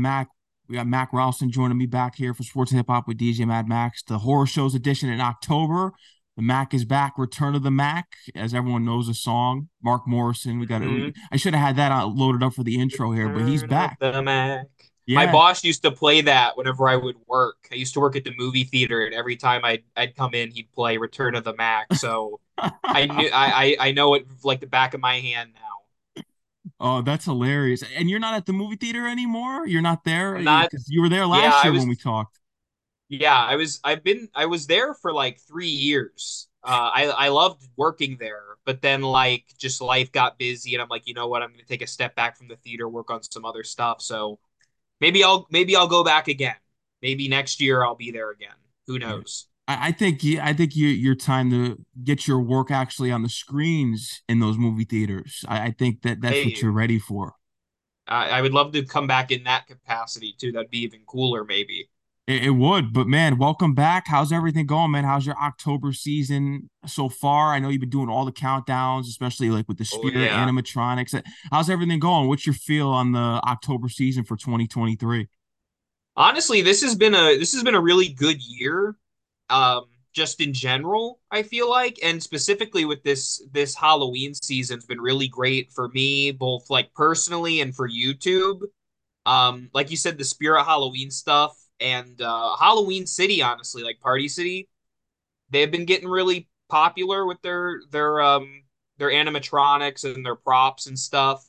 Mac. We got Mak Ralston joining me back here for Sports and Hip Hop with DJ Mad Max. The Horror Shows edition in October. The Mac is back. Return of the Mac, as everyone knows the song. Mark Morrison. We got. Mm-hmm. I should have had that loaded up for the intro here, but he's back. The Mac. Yeah. My boss used to play that whenever I would work. I used to work at the movie theater, and every time I'd I'd come in, he'd play Return of the Mac. So I knew I I know it like the back of my hand now. Oh, that's hilarious. And you're not at the movie theater anymore? You're not there? Not, you were there last yeah, year was, when we talked. Yeah, I was I've been I was there for like 3 years. Uh, I I loved working there, but then like just life got busy and I'm like, you know what? I'm going to take a step back from the theater, work on some other stuff. So maybe I'll maybe I'll go back again. Maybe next year I'll be there again. Who knows? I think I think you, your time to get your work actually on the screens in those movie theaters. I, I think that that's hey, what you're ready for. I, I would love to come back in that capacity too. That'd be even cooler, maybe. It, it, would, but man, welcome back. How's everything going, man? How's your October season so far? I know you've been doing all the countdowns, especially like with the oh, Spirit oh, yeah. animatronics. How's everything going? What's your feel on the October season for 2023? Honestly, this has been a this has been a really good year um, just in general i feel like. And specifically with this this halloween season's been really great for me both like personally and for youtube. Um like you said the spirit halloween stuff and uh halloween city honestly like party city they've been getting really popular with their their um their animatronics and their props and stuff.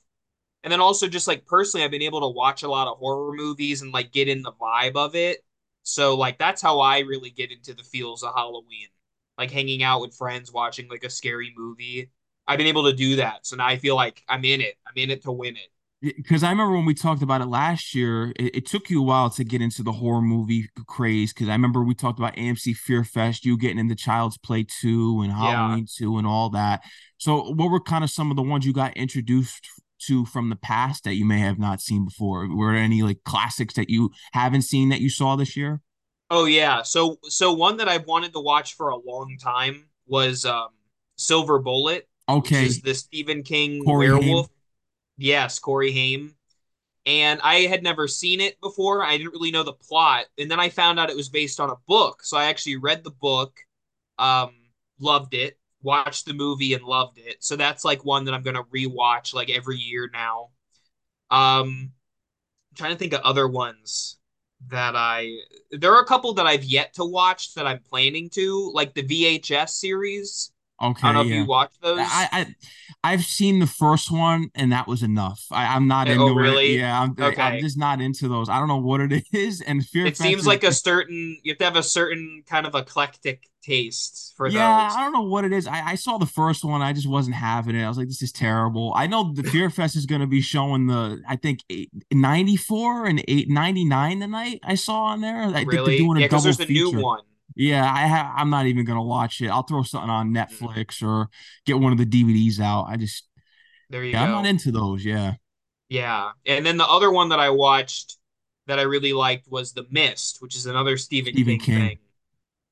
And then also just like personally i've been able to watch a lot of horror movies and like get in the vibe of it so like that's how I really get into the feels of Halloween. Like hanging out with friends, watching like a scary movie. I've been able to do that. So now I feel like I'm in it. I'm in it to win it because I remember when we talked about it last year, it, it, took you a while to get into the horror movie craze. Because I remember we talked about AMC Fear Fest, you getting into Child's Play 2 and Halloween yeah. 2 and all that. So, what were kind of some of the ones you got introduced to from the past that you may have not seen before? Were there any like classics that you haven't seen that you saw this year? Oh yeah. So so one that I've wanted to watch for a long time was um Silver Bullet. Okay. is the Stephen King Corey werewolf. Haim. Yes, Corey Haim. And I had never seen it before. I didn't really know the plot. And then I found out it was based on a book. So I actually read the book, um, loved it watched the movie and loved it. So that's like one that I'm gonna rewatch like every year now. Um, I'm trying to think of other ones that I. There are a couple that I've yet to watch that I'm planning to, like the VHS series. Okay, I don't know yeah. if you watched those. I, I I've seen the first one and that was enough. I, am not oh, into really? it. Yeah, I'm, okay. I'm just not into those. I don't know what it is. And Fear It seems like a certain you have to have a certain kind of eclectic taste for yeah, those. I don't know what it is. I, I saw the first one. I just wasn't having it. I was like, this is terrible. I know the Fear Fest is going to be showing the, I think, 94 and 8, 99 tonight. I saw on there. I really? think they're doing a yeah, double there's feature. new one. Yeah, I ha- I'm not even gonna watch it. I'll throw something on mm. Netflix or get one of the DVDs out. I just there you yeah, go. I'm not into those. Yeah. Yeah, and then the other one that I watched that I really liked was The Mist, which is another Stephen, Stephen King, King, thing.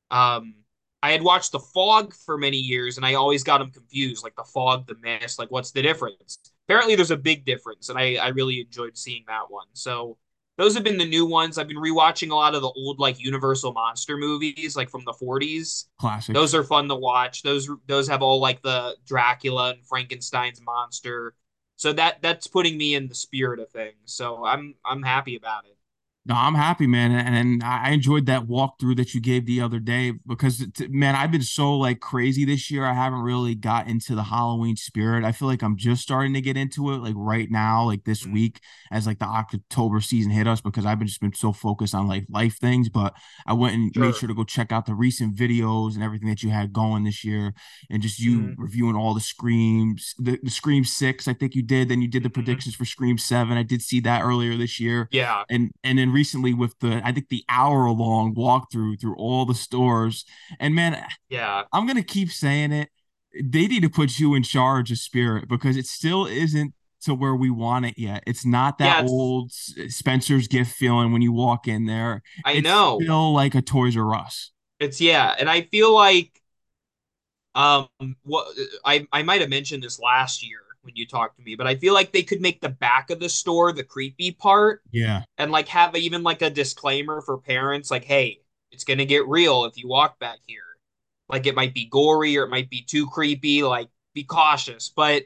Um, I had watched The Fog for many years, and I always got them confused, like The Fog, The Mist. Like, what's the difference? Apparently, there's a big difference, and I I really enjoyed seeing that one. So those have been the new ones. I've been rewatching a lot of the old like Universal monster movies, like from the 40s. Classic. Those are fun to watch. Those those have all like the Dracula and Frankenstein's monster. So that that's putting me in the spirit of things. So I'm I'm happy about it. No, I'm happy, man, and I enjoyed that walkthrough that you gave the other day because, man, I've been so like crazy this year. I haven't really got into the Halloween spirit. I feel like I'm just starting to get into it, like right now, like this mm-hmm. week, as like the October season hit us because I've been just been so focused on like life things. But I went and sure. made sure to go check out the recent videos and everything that you had going this year, and just you mm-hmm. reviewing all the screams, the, the Scream Six, I think you did. Then you did the mm-hmm. predictions for Scream Seven. I did see that earlier this year. Yeah, and and then recently with the I think the hour long walkthrough through all the stores. And man, yeah, I'm gonna keep saying it. They need to put you in charge of Spirit because it still isn't to where we want it yet. It's not that old Spencer's gift feeling when you walk in there. I it's know. Still like a Toys R Us. It's yeah, and I feel like um what I I might have mentioned this last year when you talk to me, but I feel like they could make the back of the store the creepy part Yeah. and like have even like a disclaimer for parents like, hey, it's gonna get real if you walk back here. Like it might be gory or it might be too creepy. Like be cautious. But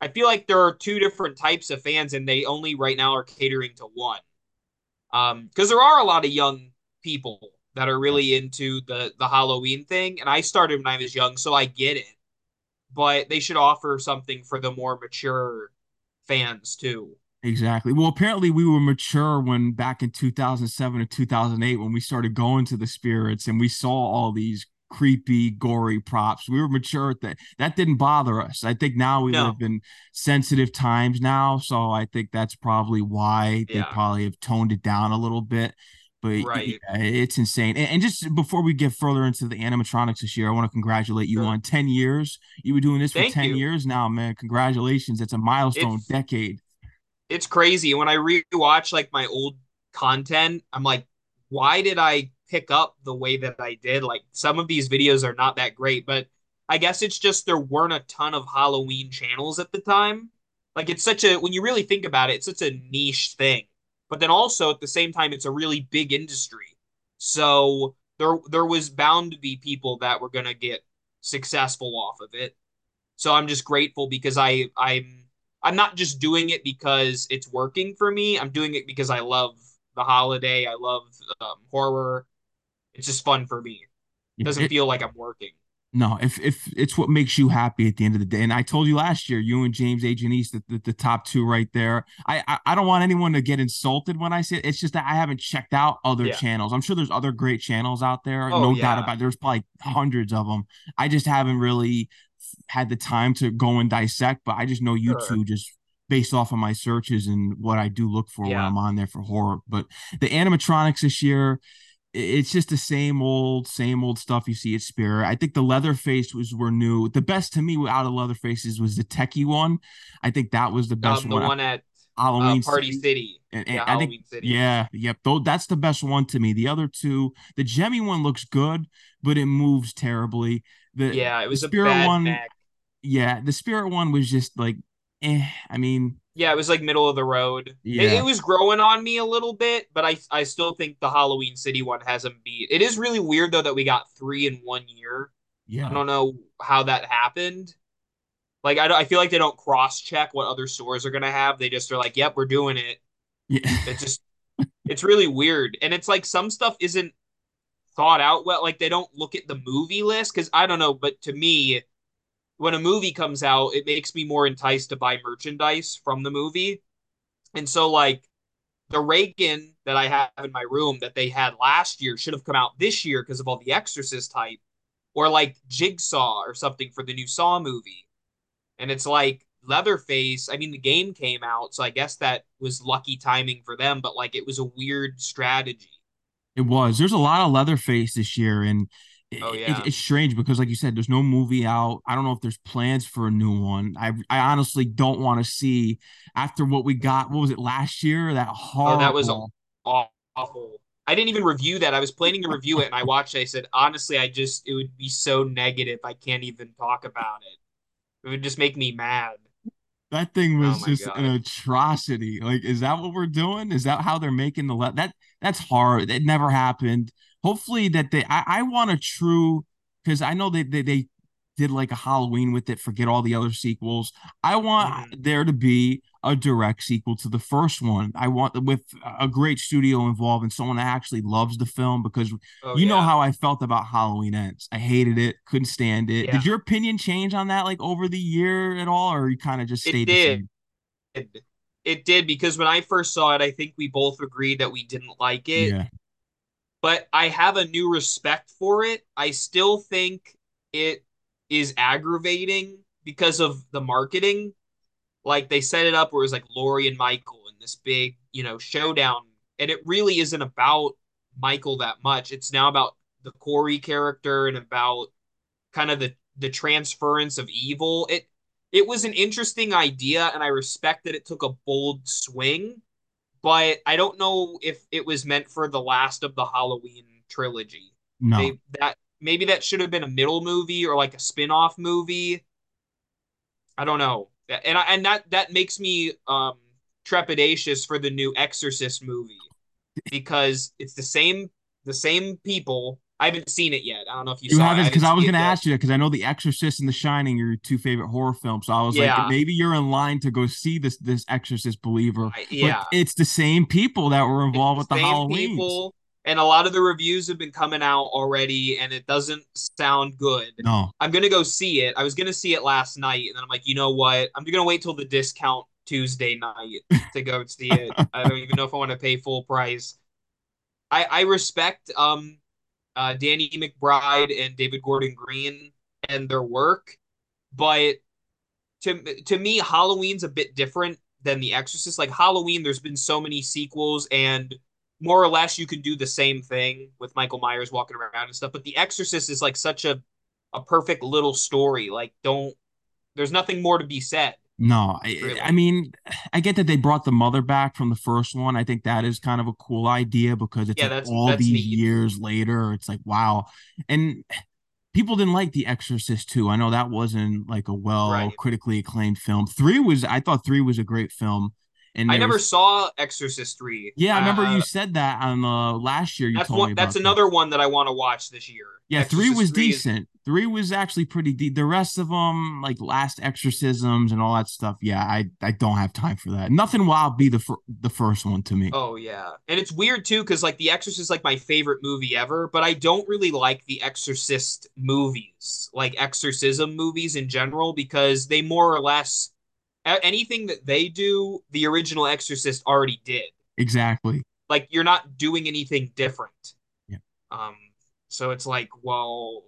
I feel like there are two different types of fans, and they only right now are catering to one. Um, because there are a lot of young people that are really into the the Halloween thing, and I started when I was young, so I get it. But they should offer something for the more mature fans too. Exactly. Well, apparently we were mature when back in 2007 or 2008 when we started going to the spirits and we saw all these creepy, gory props. We were mature at that. That didn't bother us. I think now we No. live in sensitive times now, so I think that's probably why they probably have toned it down a little bit. But Right. yeah, it's insane. And, and just before we get further into the animatronics this year, I want to congratulate you Sure. on 10 years. You were doing this for Thank 10 you. years now, man. Congratulations. It's a milestone It's decade. it's crazy when I rewatch like my old content. I'm like, why did I pick up the way that I did? Like some of these videos are not that great, but I guess it's just there weren't a ton of Halloween channels at the time. Like it's such a when you really think about it, it's such a niche thing. But then also at the same time, it's a really big industry. So there there was bound to be people that were gonna get successful off of it. So I'm just grateful because I I'm I'm not just doing it because it's working for me. I'm doing it because I love the holiday. I love um, horror. It's just fun for me. It doesn't feel like I'm working. No, if if it's what makes you happy at the end of the day, and I told you last year, you and James A. Janisse, the, the, the top two right there. I, I I don't want anyone to get insulted when I say it. It's just that I haven't checked out other Yeah. channels. I'm sure there's other great channels out there, Oh no doubt about. It. There's probably hundreds of them. I just haven't really had the time to go and dissect, but I just know you Sure. two just based off of my searches and what I do look for when I'm on there for horror. But the animatronics this year it's just the same old, same old stuff you see at Spirit. I think the Leatherface was were new. The best to me out of Leatherfaces was the Tekky one. I think that was the best Um, the one. one at uh, Halloween Party City. City. And, and Yeah, I think, City. yeah, yep. Though that's the best one to me. The other two, the Gemmy one looks good, but it moves terribly. The Yeah, it the was a Spirit bad one, yeah, the Spirit one was just like, eh. I mean, Yeah, it was like middle of the road. It, yeah, it was growing on me a little bit, but I I still think the Halloween City one has him beat. It is really weird though that we got three in one year. Yeah, I don't know how that happened. Like I I feel like they don't cross check what other stores are gonna have. They just are like, "Yep, we're doing it." yeah. It's just it's really weird, and it's like some stuff isn't thought out well. Like they don't look at the movie list because I don't know, but to me, when a movie comes out, it makes me more enticed to buy merchandise from the movie. And so like the Reagan that I have in my room that they had last year should have come out this year because of all the Exorcist hype, or like Jigsaw or something for the new Saw movie. And it's like Leatherface. I mean, the game came out, so I guess that was lucky timing for them. But like, it was a weird strategy. It was. There's a lot of Leatherface this year, and Oh it, it's strange because, like you said, there's no movie out. I don't know if there's plans for a new one. I I honestly don't want to see after what we got. What was it last year? That Oh, that was awful. I didn't even review that. I was planning to review it, and I watched it. I said, honestly, I just it would be so negative. I can't even talk about it. It would just make me mad. That thing Oh was my just an atrocity. Like, is that what we're doing? Is that how they're making the le- that? That's hard. It never happened. Hopefully that they. I, I want a true because I know they, they they did like a Halloween with it. Forget all the other sequels. I want Mhm. there to be a direct sequel to the first one. I want with a great studio involved and someone that actually loves the film because Oh you know how I felt about Halloween Ends. I hated it, couldn't stand it. Yeah. Did your opinion change on that like over the year at all, or you kind of just It stayed the did. same? It did because when I first saw it, I think we both agreed that we didn't like it. Yeah, But I have a new respect for it. I still think it is aggravating because of the marketing. Like they set it up where it was like Laurie and Michael in this big, you know, showdown. And it really isn't about Michael that much. It's now about the Corey character and about kind of the the transference of evil. It it was an interesting idea, and I respect that it took a bold swing, but I don't know if it was meant for the last of the Halloween trilogy. no, They that maybe that should have been a middle movie or like a spin-off movie. I don't know. and I, and that that makes me um trepidatious for the new Exorcist movie because it's the same the same people. I haven't seen it yet. I don't know if you, You haven't because I was going to ask you because I know The Exorcist and The Shining are your two favorite horror films. So I was like, maybe you're in line to go see this this Exorcist believer. I- But yeah, it's the same people that were involved with it's the same people, and a lot of the reviews have been coming out already, and it doesn't sound good. No, I'm gonna go see it. I was gonna see it last night, and then I'm like, you know what? I'm gonna wait till the discount Tuesday night to go see it. I don't even know if I want to pay full price. I I respect um uh Danny McBride and David Gordon Green and their work, but to to me, Halloween's a bit different than The Exorcist. Like Halloween, there's been so many sequels, and more or less you can do the same thing with Michael Myers walking around and stuff. But The Exorcist is like such a a perfect little story. Like, don't there's nothing more to be said. No. I, Really. I mean, I get that they brought the mother back from the first one. I think that is kind of a cool idea because it's Yeah, like that's- all that's these neat. years later. It's like wow, and people didn't like The Exorcist too. I know that wasn't like a well Right. critically acclaimed film. Three was I thought three was a great film. And I never was- saw Exorcist three. Yeah, I remember Uh, you said that on uh last year. You That's told me one. about That's that. another one that I want to watch this year. Yeah, three was 3 is- decent. Three was actually pretty deep. The rest of them, like Last Exorcisms and all that stuff, yeah, I I don't have time for that. Nothing will be the fir- the first one to me. Oh yeah, and it's weird too because like The Exorcist is like my favorite movie ever, but I don't really like the Exorcist movies, like exorcism movies in general, because they more or less anything that they do, the original Exorcist already did. Exactly. Like you're not doing anything different. Yeah. Um. So it's like, well,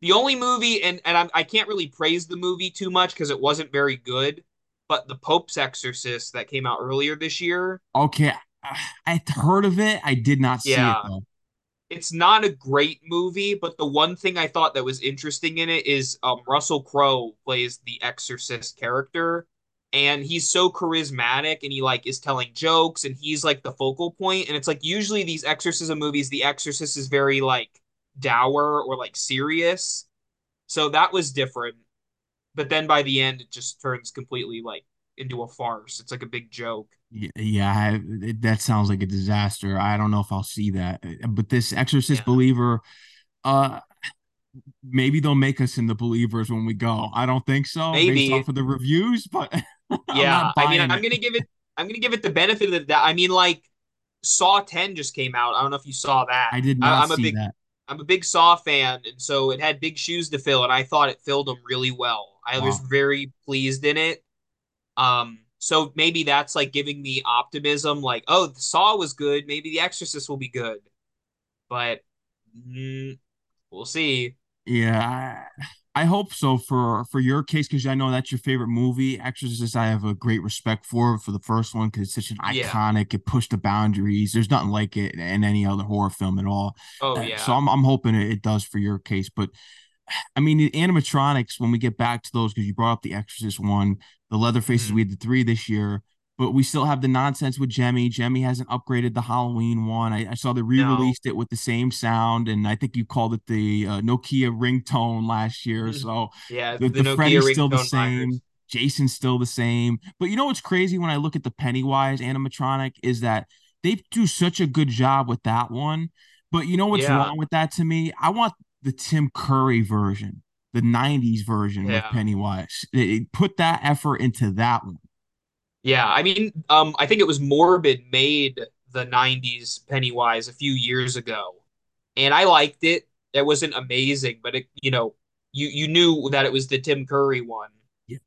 the only movie, and and I'm, I can't really praise the movie too much because it wasn't very good. But the Pope's Exorcist that came out earlier this year, Okay, I I heard of it. I did not see Yeah. it though. it's not a great movie, but the one thing I thought that was interesting in it is um, Russell Crowe plays the Exorcist character, and he's so charismatic, and he like is telling jokes, and he's like the focal point. And it's like usually these exorcism movies, the Exorcist is very like dour or like serious, so that was different. But then by the end, it just turns completely like into a farce. It's like a big joke. Yeah, I, it, that sounds like a disaster. I don't know if I'll see that. But this Exorcist Yeah. believer, uh, maybe they'll make us in the believers when we go. I don't think so, Maybe. based off of the reviews, but yeah, I mean, buying I'm gonna give it. I'm gonna give it the benefit of the doubt. I mean, like Saw 10 just came out. I don't know if you saw that. I did not I'm a big that. I'm a big Saw fan, and so it had big shoes to fill, and I thought it filled them really well. I was very pleased in it. Um, so maybe that's like giving me optimism, like, oh, the Saw was good, maybe The Exorcist will be good, but mm, we'll see. Yeah, I, hope so for for your case because I know that's your favorite movie. Exorcist, I have a great respect for for the first one because it's such an Yeah. iconic. It pushed the boundaries. There's nothing like it in any other horror film at all. Oh Uh, yeah, So I'm I'm hoping it, it does for your case. But I mean, the animatronics when we get back to those because you brought up the Exorcist one, the Leatherfaces. Mhm. We had the three this year. But we still have the nonsense with Gemmy. Gemmy hasn't upgraded the Halloween one. I, I saw they re-released it with the same sound, and I think you called it the uh, Nokia ringtone last year. Mhm. So yeah. the, The, the Nokia Freddy's still the same. virus. Jason's still the same. But you know what's crazy when I look at the Pennywise animatronic is that they do such a good job with that one. But you know what's Yeah. wrong with that to me? I want the Tim Curry version, the 90s version Yeah. Pennywise. They- they put that effort into that one. Yeah, I mean, um, I think it was Morbid made the '90s Pennywise a few years ago, and I liked it. It wasn't amazing, but it, you know, you you knew that it was the Tim Curry one. Yeah.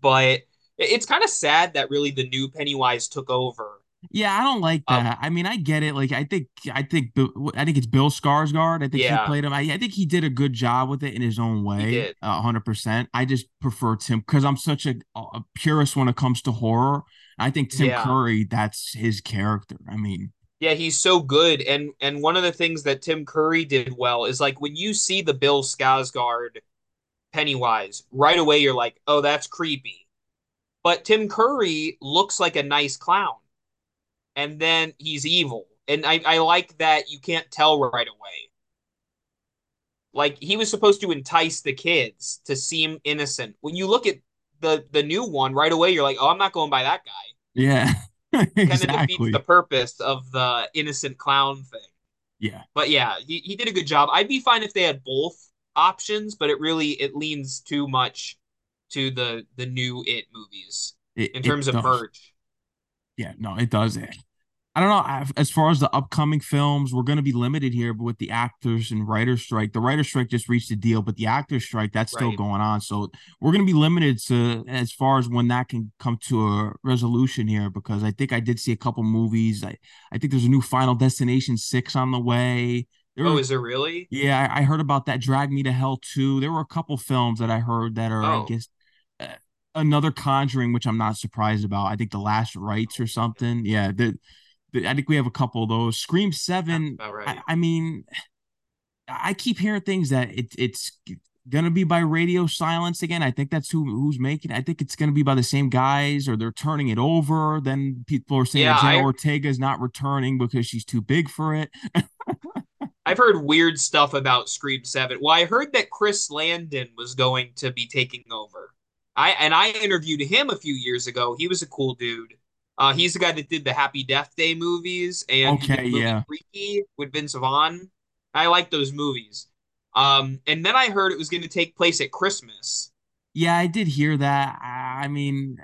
But it- it's kind of sad that really the new Pennywise took over. Yeah, I don't like Um, that. I mean, I get it. Like, I think, I think, I think it's Bill Skarsgård. I think he played him. I, I think he did a good job with it in his own way. hundred percent. I just prefer Tim because I'm such a, a purist when it comes to horror. I think Tim Yeah. Curry, that's his character. I mean, Yeah, he's so good, and and one of the things that Tim Curry did well is like when you see the Bill Skarsgård Pennywise, right away you're like, oh, that's creepy. But Tim Curry looks like a nice clown, and then he's evil, and I I like that you can't tell right away. Like he was supposed to entice the kids to seem innocent. When you look at the the new one right away, you're like, oh, I'm not going by that guy. Yeah, Kind of defeats exactly. the purpose of the innocent clown thing. Yeah, But yeah, he, he did a good job. I'd be fine if they had both options, but it really it leans too much to the the new It movies it in terms of merch. Yeah, no, it does. I don't know. As far as the upcoming films, we're going to be limited here but with the actors and writer strike. The writer strike just reached a deal, but the actor strike that's still going on. So we're going to be limited to as far as when that can come to a resolution here. Because I think I did see a couple movies. I I think there's a new Final Destination six on the way. There Oh, were, is it really? yeah, I, I heard about that. Drag Me to Hell too. There were a couple films that I heard that are, I Oh, guess, uh, another Conjuring, which I'm not surprised about. I think The Last Rites or something. Yeah, the I think we have a couple of those. Scream Seven. about I. I mean, I keep hearing things that it, it's gonna be by radio silence again. I think that's who who's making. it. I think it's gonna be by the same guys, or they're turning it over. Then people are saying Yeah, Jenna I Ortega is not returning because she's too big for it. I've heard weird stuff about Scream 7. Well, I heard that Chris Landon was going to be taking over. I and I interviewed him a few years ago. He was a cool dude. Uh, he's the guy that did the Happy Death Day movies, and Okay, movie yeah. Freaky with Vince Vaughn. I like those movies. Um, and then I heard it was going to take place at Christmas. Yeah, I did hear that. I mean,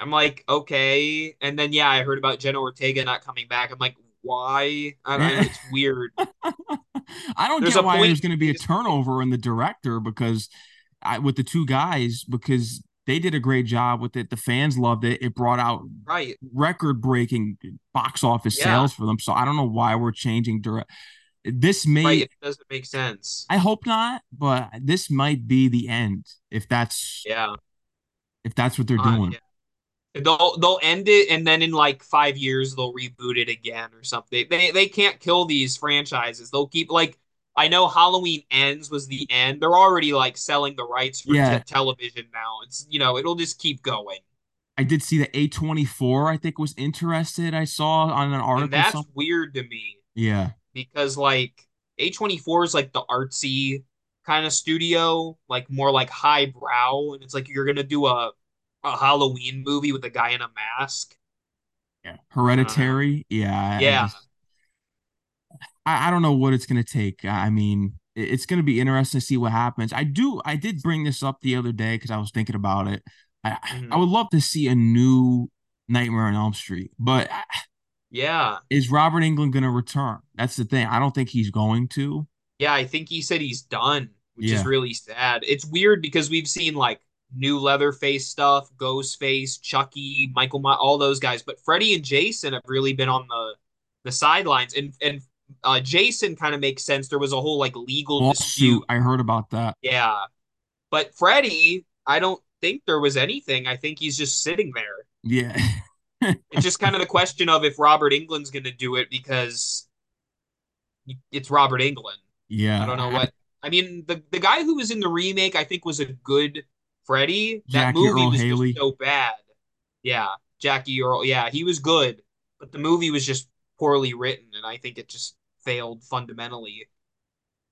I'm like, okay. And then yeah, I heard about Jenna Ortega not coming back. I'm like, why? I, I, it's weird. I don't There's get why there's going to be a turnover in the director because I with the two guys because they did a great job with it. The fans loved it. It brought out right. record breaking box office Yeah, sales for them. So I don't know why we're changing direct. This right. may It doesn't make sense. I hope not, but this might be the end if that's Yeah. if that's what they're Uh, doing. yeah. They'll they'll end it and then in like five years they'll reboot it again or something. They they can't kill these franchises. They'll keep like I know Halloween Ends was the end. They're already like selling the rights for Yeah, te television now. It's you know it'll just keep going, I did see that A24 I think was interested. I saw on an and article that's some weird to me yeah. because like A24 is like the artsy kind of studio, like more like highbrow, and it's like you're gonna do a a Halloween movie with a guy in a mask. Yeah. Hereditary. Uh-huh. Yeah, I I Yeah, just I, I don't know what it's gonna take. I mean, it- it's gonna be interesting to see what happens. I do I did bring this up the other day because I was thinking about it. I I mhm. would love to see a new Nightmare on Elm Street, but yeah. is Robert Englund gonna return? That's the thing. I don't think he's going to. Yeah, I think he said he's done, which is really sad. It's weird because we've seen like new Leatherface stuff, Ghostface, Chucky, Michael, My all those guys, but Freddy and Jason have really been on the the sidelines. And and uh, Jason kind of makes sense. There was a whole like legal dispute. I heard about that. Yeah, but Freddy, I don't think there was anything. I think he's just sitting there. Yeah. It's just kind of the question of if Robert Englund's going to do it because it's Robert Englund. Yeah. I don't know what. I mean, the the guy who was in the remake, I think, was a good Freddy. That Jackie movie Earl was just so bad. Yeah, Jackie Earle. Yeah, he was good, but the movie was just poorly written, and I think it just failed fundamentally.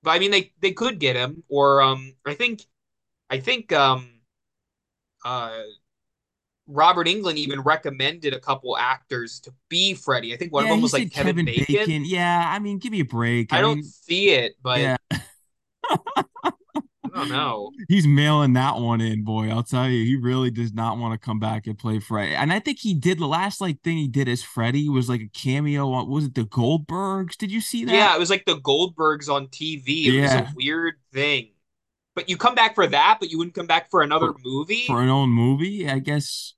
But I mean, they they could get him, or um, I think I think um uh Robert Englund even recommended a couple actors to be Freddy. I think one of them was like Kevin Kevin Bacon. Bacon. Yeah, I mean, give me a break. I I don't see it, but yeah. I don't know. He's mailing that one in, boy. I'll tell you, he really does not want to come back and play Freddy. And I think he did the last like thing he did as Freddy was like a cameo on was it the Goldbergs? Did you see that? Yeah, it was like the Goldbergs on TV. It was a Yeah, weird thing. But you come back for that, but you wouldn't come back for another for for an own movie. I guess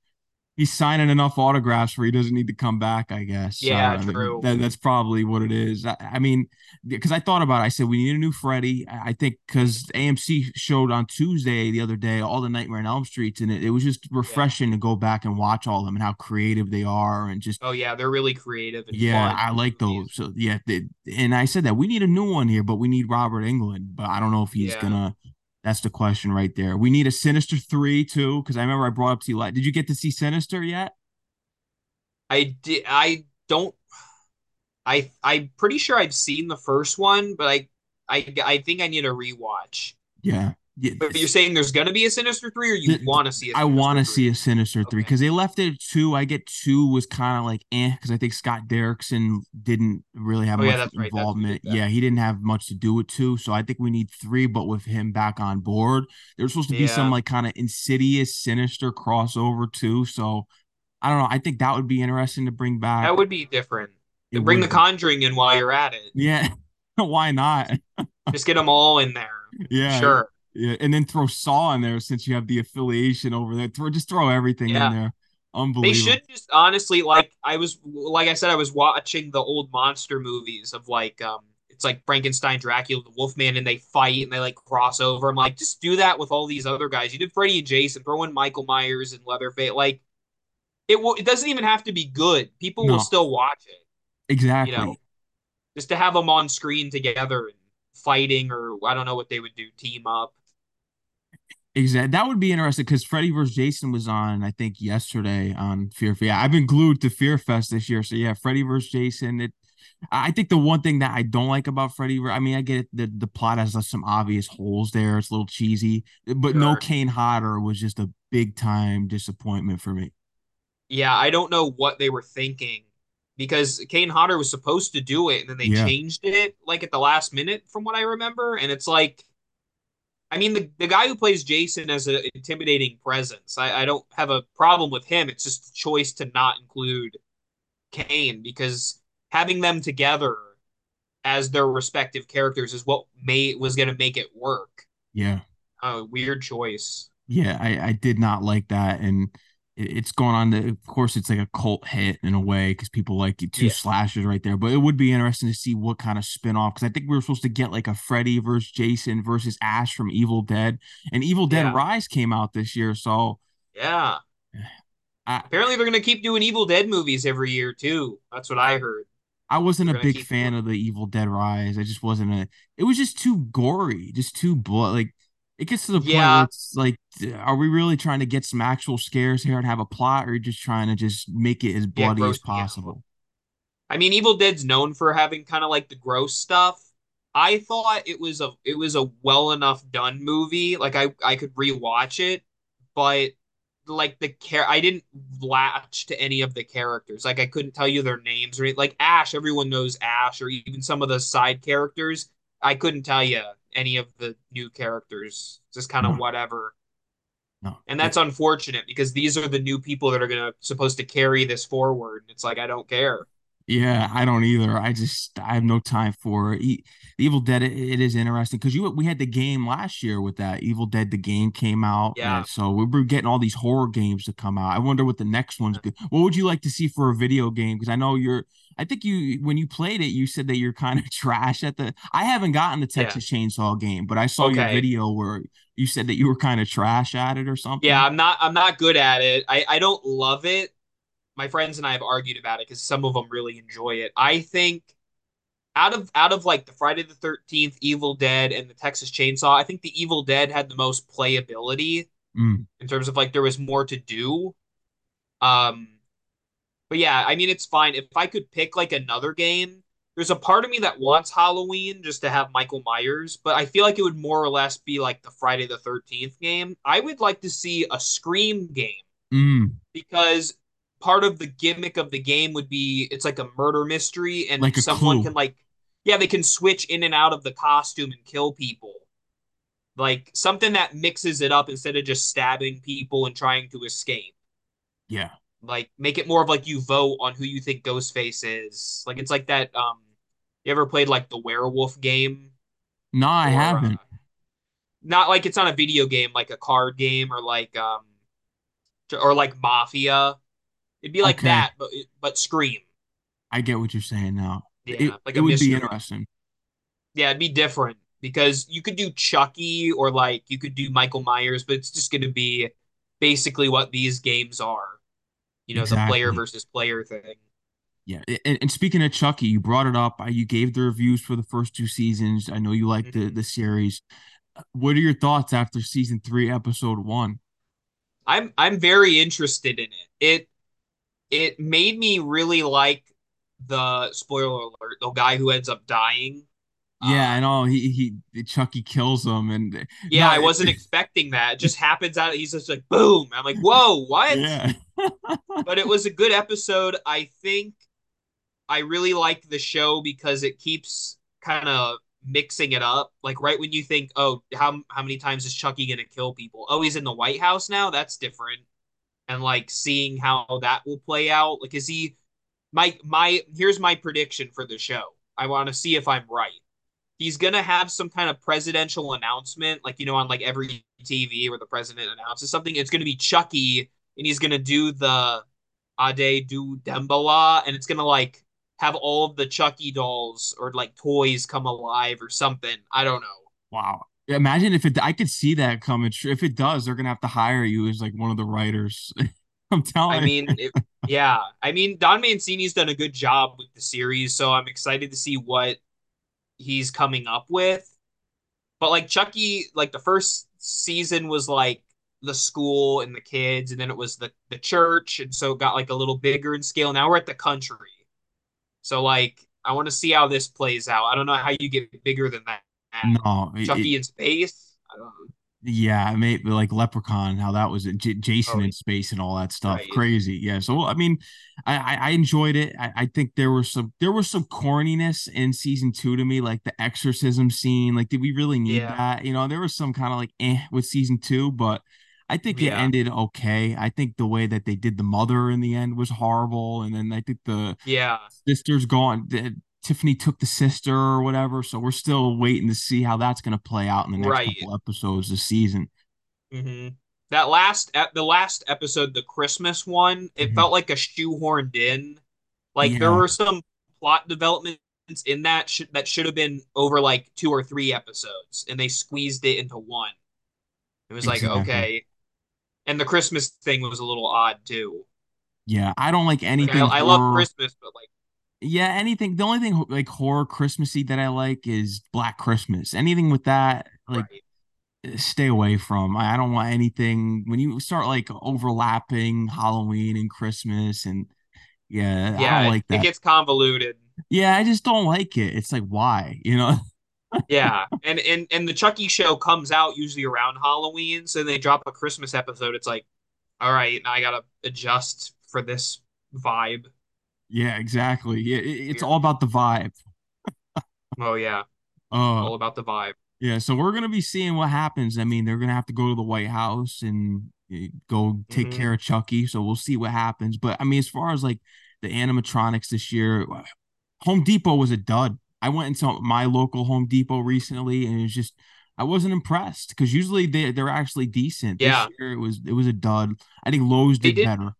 he's signing enough autographs where he doesn't need to come back. I guess Yeah, uh, true. that, that's probably what it is. I, I mean, because I thought about it, I said we need a new Freddy. I think because AMC showed on Tuesday the other day all the Nightmare on Elm Streets, and it, it was just Yeah. refreshing to go back and watch all of them and how creative they are, and just Oh yeah, they're really creative and yeah, fun I like those. So yeah, they, and I said that we need a new one here, but we need Robert Englund. But I don't know if he's Yeah. gonna. That's the question right there. We need a Sinister three too, because I remember I brought up to you. Did you get to see Sinister yet? I did I don't I I'm pretty sure I've seen the first one, but I I I think I need a rewatch. Yeah, Yeah, But you're saying there's gonna be a Sinister Three, or you want to see a I Sinister want to see a Sinister three Okay. because they left it at two. I get two was kind of like eh because I think Scott Derrickson didn't really have Oh much that's right. That's who did involvement. that. Yeah, he didn't have much to do with two, so I think we need three. But with him back on board, there's supposed to be some like kind of insidious, sinister crossover too. So I don't know. I think that would be interesting to bring back. that would be different. It Bring the would. Conjuring in while you're at it. Yeah, why not? Just get them all in there. Yeah, Sure. Yeah, and then throw Saw in there since you have the affiliation over there. Throw just throw everything in Yeah. there. They should just honestly like I was like I said I was watching the old monster movies of like um it's like Frankenstein, Dracula, the Wolfman, and they fight and they like cross over. I'm like, just do that with all these other guys. You did Freddy and Jason, throw in Michael Myers and Leatherface. Like it will it doesn't even have to be good. People will still watch it, Exactly. you know, just to have them on screen together and fighting or I don't know what they would do, team up. Exactly. That would be interesting because Freddy vs. Jason was on, I think, yesterday on Fear Fest. Yeah, I've been glued to Fear Fest this year. So yeah, Freddy vs. Jason. It I think the one thing that I don't like about Freddy, I mean, I get it, the the plot has some obvious holes there. It's a little cheesy, but no Kane Hodder was just a big time disappointment for me. Yeah, I don't know what they were thinking because Kane Hodder was supposed to do it and then they Yeah, changed it like at the last minute from what I remember. And it's like, I mean, the, the guy who plays Jason as an intimidating presence, I, I don't have a problem with him. It's just a choice to not include Kane because having them together as their respective characters is what made was going to make it work. yeah, A weird choice. yeah. I I did not like that, and it's going on. To, of course, it's like a cult hit in a way because people like two Yeah. slashers right there. But it would be interesting to see what kind of spin off because I think we were supposed to get like a Freddy versus Jason versus Ash from Evil Dead, and Evil Dead Yeah. Rise came out this year, so Yeah. I Apparently, they're going to keep doing Evil Dead movies every year too. That's what I heard. I wasn't a They're gonna big fan doing. of the Evil Dead Rise. I just wasn't a. It was just too gory, just too blood. Like it gets to the point where it's like, are we really trying to get some actual scares here and have a plot, or are you just trying to just make it as bloody as gross out. possible? I mean, Evil Dead's known for having kind of like the gross stuff. I thought it was a it was a well enough done movie. Like I I could rewatch it, but like the care I didn't latch to any of the characters. Like I couldn't tell you their names or like Ash. Everyone knows Ash, or even some of the side characters. I couldn't tell you any of the new characters. Just kind of No, whatever. no. And that's unfortunate because these are the new people that are gonna supposed to carry this forward. It's like I don't care. Yeah, I don't either. I just I have no time for. E- Evil Dead. It, it is interesting because you we had the game last year with that Evil Dead. The game came out, Yeah. and so we were getting all these horror games to come out. I wonder what the next one's good. What would you like to see for a video game? Because I know you're. I think you when you played it, you said that you're kind of trash at the. I haven't gotten the Yeah. Texas Chainsaw game, but I saw your video where you said that you were kind of trash at it or something. Yeah. I'm not I'm not good at it. I I don't love it. My friends and I have argued about it because some of them really enjoy it. I think out of out of like the Friday the 13th, Evil Dead, and the Texas Chainsaw, I think the Evil Dead had the most playability Mm, in terms of like there was more to do. Um, but yeah, I mean it's fine. If I could pick like another game, there's a part of me that wants Halloween just to have Michael Myers, but I feel like it would more or less be like the Friday the 13th game. I would like to see a Scream game mm, because part of the gimmick of the game would be it's like a murder mystery and like someone clue. can like yeah, they can switch in and out of the costume and kill people. Like something that mixes it up instead of just stabbing people and trying to escape. Yeah. Like make it more of like you vote on who you think Ghostface is. Like it's like that um you ever played like the werewolf game No, I or uh haven't. not like it's not a video game like a card game or like um or like Mafia. It'd be like Okay. that but but Scream. I get what you're saying now. It Yeah, like it would be interesting. Yeah, it'd be different because you could do Chucky or like you could do Michael Myers, but it's just going to be basically what these games are. You know, the player versus player thing. Yeah. And, and speaking of Chucky, you brought it up. You gave the reviews for the first two seasons. I know you like the Mhm. the series. Uh, What are your thoughts after season three, episode one? I'm I'm very interested in it. It it made me really like the spoiler alert, the guy who ends up dying. Yeah, I Uh, know he he Chucky kills him and yeah, no, I wasn't expecting that. It just happens out. He's just like boom. I'm like, whoa, what? yeah. But it was a good episode. I think I really like the show because it keeps kind of mixing it up. Like right when you think, oh, how how many times is Chucky gonna kill people? Oh, he's in the White House now. That's different. And like seeing how that will play out. Like, is he? My my here's my prediction for the show. I want to see if I'm right. He's gonna have some kind of presidential announcement, like you know, on like every TV where the president announces something. It's gonna be Chucky, and he's gonna do the Ade Due Damballa, and it's gonna like have all of the Chucky dolls or like toys come alive or something. I don't know. Wow. Imagine if it I could see that coming. If it does, they're gonna have to hire you as like one of the writers. I'm telling. I mean, it, yeah. I mean, Don Mancini's done a good job with the series, so I'm excited to see what he's coming up with. But like Chucky, like the first season was like the school and the kids, and then it was the the church, and so it got like a little bigger in scale. Now we're at the country. So like I want to see how this plays out. I don't know how you get bigger than that. No, Chucky it- in space. Yeah, I know. like Leprechaun, how that was J- Jason Oh, in space and all that stuff. right. Crazy. Yeah. So I mean, I I, I enjoyed it. I, I think there was some there was some corniness in season two to me, like the exorcism scene. Like, did we really need Yeah. that? You know, there was some kind of like eh with season two, but I think it ended okay. I think the way that they did the mother in the end was horrible, and then I think the Yeah. sister's gone. the- Tiffany took the sister or whatever, so we're still waiting to see how that's going to play out in the next Right. couple episodes this season. hmm That last ep- the last episode, the Christmas one, it Mhm. felt like a shoehorned in. Like there were some plot developments in that sh- that should have been over like two or three episodes, and they squeezed it into one. It was like okay, and the Christmas thing was a little odd too. Yeah, I don't like Like, anything. I, I love Christmas, but like Yeah, anything. The only thing like horror Christmassy that I like is Black Christmas. Anything with that, like, right. stay away from. I, I don't want anything when you start like overlapping Halloween and Christmas and yeah, I yeah, don't it- like it gets convoluted. Yeah, I just don't like it. It's like why, you know? Yeah, and and and the Chucky show comes out usually around Halloween, so they drop a Christmas episode. It's like, all right, now I gotta adjust for this vibe. Yeah, exactly. Yeah, it, it's all about the vibe. Oh yeah, Uh, all about the vibe. Yeah, so we're gonna be seeing what happens. I mean, they're gonna have to go to the White House and eh, go take Mhm. care of Chucky. So we'll see what happens. But I mean, as far as like the animatronics this year, Home Depot was a dud. I went into my local Home Depot recently, and it was just I wasn't impressed because usually they they're actually decent. Yeah. This year it was it was a dud. I think Lowe's did did- better.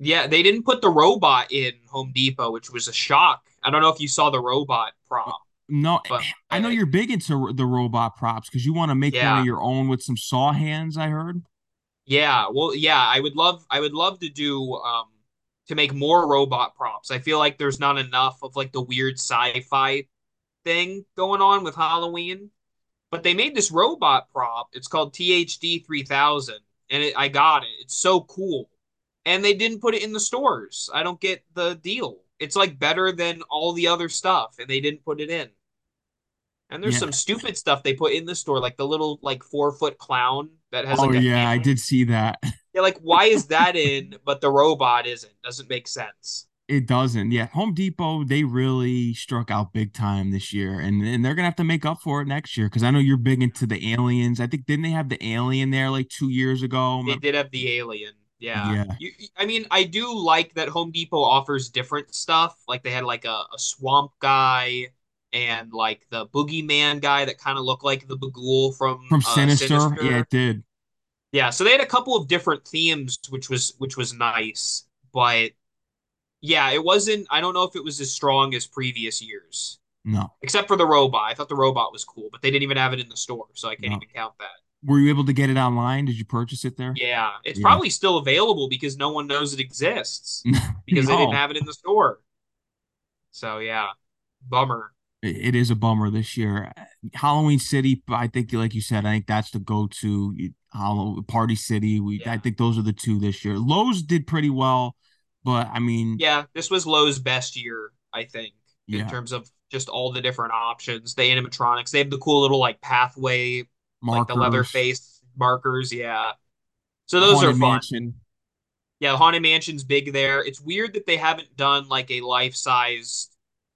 Yeah, they didn't put the robot in Home Depot, which was a shock. I don't know if you saw the robot prop. No, But- I know you're big into the robot props because you want to make one of your own with some saw hands. I heard. Yeah, well, yeah, I would love, I would love to do, um, to make more robot props. I feel like there's not enough of like the weird sci-fi thing going on with Halloween. But they made this robot prop. It's called THD 3000, and it, I got it. It's so cool. And they didn't put it in the stores. I don't get the deal. It's like better than all the other stuff, and they didn't put it in. And there's Yeah. some stupid stuff they put in the store, like the little like four foot clown that has Oh like yeah, I did see that. Yeah, like why is that in, but the robot isn't? Doesn't make sense. It doesn't. Yeah, Home Depot they really struck out big time this year, and and they're gonna have to make up for it next year because I know you're big into the aliens. I think didn't they have the alien there like two years ago? They did have the alien. Yeah. Yeah. You, I mean, I do like that Home Depot offers different stuff. Like they had like a, a swamp guy and like the boogeyman guy that kind of looked like the Bughuul from From uh, Sinister. yeah, it did. Yeah, so they had a couple of different themes, which was which was nice, but yeah, it wasn't. I don't know if it was as strong as previous years, No, except for the robot. I thought the robot was cool, but they didn't even have it in the store, so I can't No. even count that. were you able to get it online? Did you purchase it there? Yeah, it's Yeah. probably still available because no one knows it exists because they didn't have it in the store. So yeah, bummer. It it is a bummer this year. Halloween City, I think, like you said, I think that's the go-to Halloween Party City. We, I think those are the two this year. Lowe's did pretty well, but I mean, Yeah, this was Lowe's best year, I think, Yeah. in terms of just all the different options, the animatronics. They have the cool little like pathway, like the leather face markers. Yeah. So those are fun. Mansion. Yeah, the Haunted Mansion's big there. It's weird that they haven't done like a life size.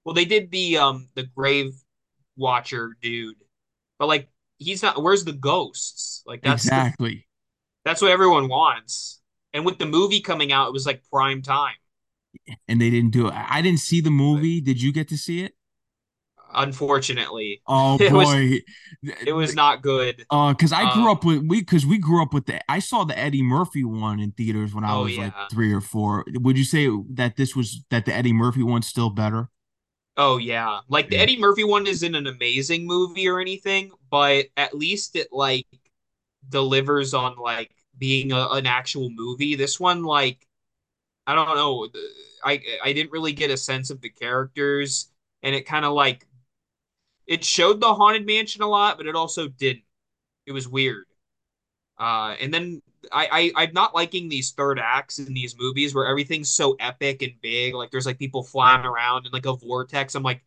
Well, they did the um the Grave Watcher dude, but like he's not. Where's the ghosts? Like that's the Exactly. that's what everyone wants. And with the movie coming out, it was like prime time. And they didn't do it. I didn't see the movie. Did you get to see it? Unfortunately, Oh it was boy. it was not good. Uh, because I grew Um, up with we because we grew up with the I saw the Eddie Murphy one in theaters when I oh was like three or four. Would you say that this was that the Eddie Murphy one's still better? Oh yeah. Like the Eddie Murphy one isn't an amazing movie or anything, but at least it like delivers on like being a, an actual movie. This one, like, I don't know. I I didn't really get a sense of the characters, and it kind of like it showed the haunted mansion a lot, but it also didn't. It was weird. Uh, and then I, I I'm not liking these third acts in these movies where everything's so epic and big. Like there's like people flying around in like a vortex. I'm like,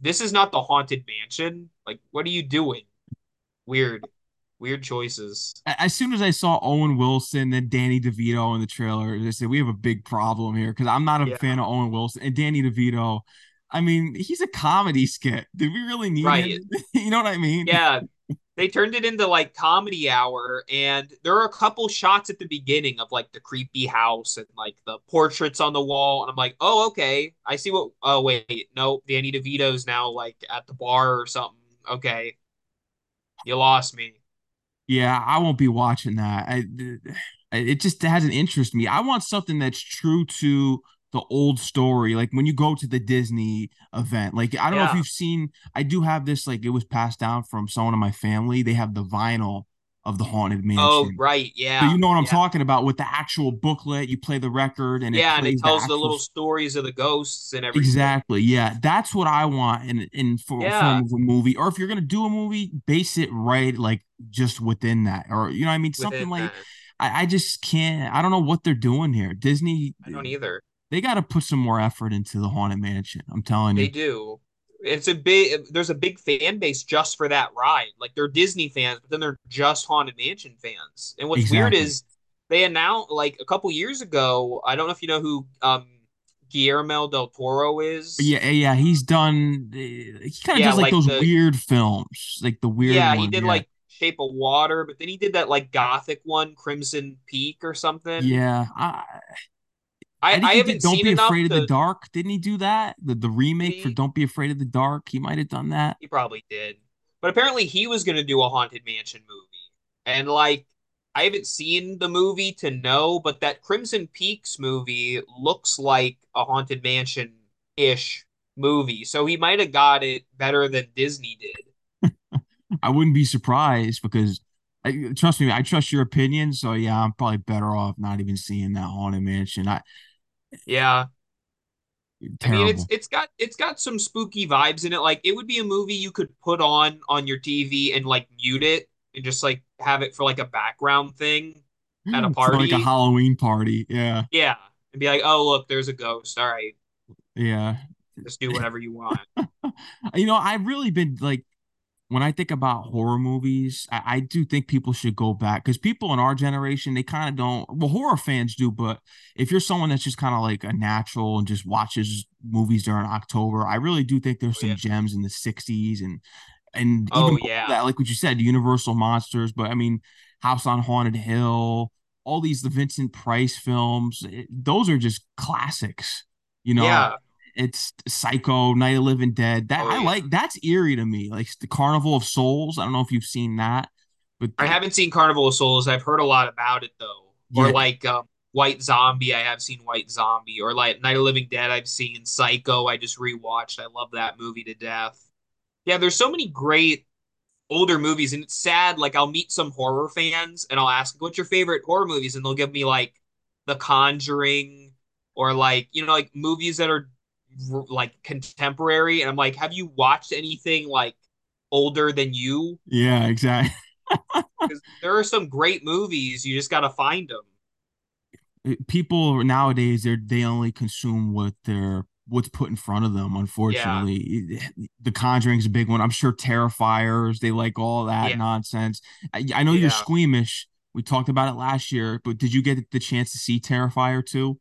this is not the haunted mansion. Like, what are you doing? Weird, weird choices. As soon as I saw Owen Wilson and Danny DeVito in the trailer, they said we have a big problem here because I'm not a Yeah, fan of Owen Wilson and Danny DeVito. I mean, he's a comedy skit. Did we really need him? You know what I mean? Yeah, they turned it into like comedy hour, and there are a couple shots at the beginning of like the creepy house and like the portraits on the wall, and I'm like, oh, okay, I see what. Oh wait, no, Danny DeVito's now like at the bar or something. Okay, you lost me. Yeah, I won't be watching that. I, it just hasn't interested me. I want something that's true to the old story. Like when you go to the Disney event, like I don't know if you've seen, I do have this, like it was passed down from someone in my family. They have the vinyl of the Haunted mansion Oh Mansion. right, So yeah, you know what I'm yeah, talking about with the actual booklet. You play the record and it yeah, and it plays the tells the actual little stories of the ghosts and everything. Exactly. Yeah, that's what I want in in for a Yeah, form of a movie. Or if you're gonna do a movie, base it right like just within that. Or you know what I mean? Something like I, I just can't I don't know what they're doing here. Disney I don't either. They gotta put some more effort into the Haunted Mansion. I'm telling you, They do. It's a big. There's a big fan base just for that ride. Like they're Disney fans, but then they're just Haunted Mansion fans. And what's weird is they announced like a couple years ago. I don't know if you know who um Guillermo del Toro is. Yeah, yeah, he's done he kind of Yeah, does like like those the weird films, like the weird yeah he did Yeah. like Shape of Water, but then he did that like gothic one, Crimson Peak or something. Yeah. I I I I haven't seen Don't seen Be Afraid of the. Dark. Didn't he do that? The the remake for Don't Be Afraid of the Dark. He might have done that. he probably did, but apparently he was gonna do a Haunted Mansion movie, and like. I haven't seen the movie to know, but that Crimson Peaks movie looks like a Haunted Mansion ish movie. So he might have got it better than Disney did. I wouldn't be surprised because I, trust me, I trust your opinion. So yeah, I'm probably better off not even seeing that haunted mansion. I Yeah. I mean it's it's got it's got some spooky vibes in it. Like it would be a movie you could put on on your TV and like mute it and just like have it for like a background thing hmm, at a party, like a. Halloween party. Yeah. Yeah. And be like, "Oh, look, there's a ghost. All right, Yeah. just do whatever you want." You know, I've really been like when I think about horror movies, I, I do think people should go back because people in our generation, they kind of don't, well, horror fans do, but if you're someone that's just kind of like a natural and just watches movies during October, I really do think there's Oh some yeah. gems in the 60s and and even Oh yeah. that, like what you said, Universal Monsters, but I mean, House on Haunted Hill, all these the Vincent Price films, it- those are just classics. You know, Yeah. It's Psycho, Night of Living Dead. That Oh I yeah. like. That's eerie to me. Like the Carnival of Souls. I don't know if you've seen that, but I haven't seen Carnival of Souls. I've heard a lot about it though. Or like um, White Zombie. I have seen White Zombie. Or like Night of Living Dead. I've seen Psycho. I just rewatched. I love that movie to death. Yeah, there's so many great older movies, and it's sad. Like I'll meet some horror fans, and I'll ask, "What's your favorite horror movies?" And they'll give me like The Conjuring, or like you know, like movies that are like contemporary. And I'm like, "Have you watched anything like older than you?" yeah, exactly. Because there are some great movies. You just got to find them. People nowadays they they only consume what they're what's put in front of them. Yeah. Unfortunately, The Conjuring is a big one. I'm sure Terrifiers they like all that Yeah. nonsense. I, I know you're squeamish. We talked about it last year, but did you get the chance to see Terrifier 2?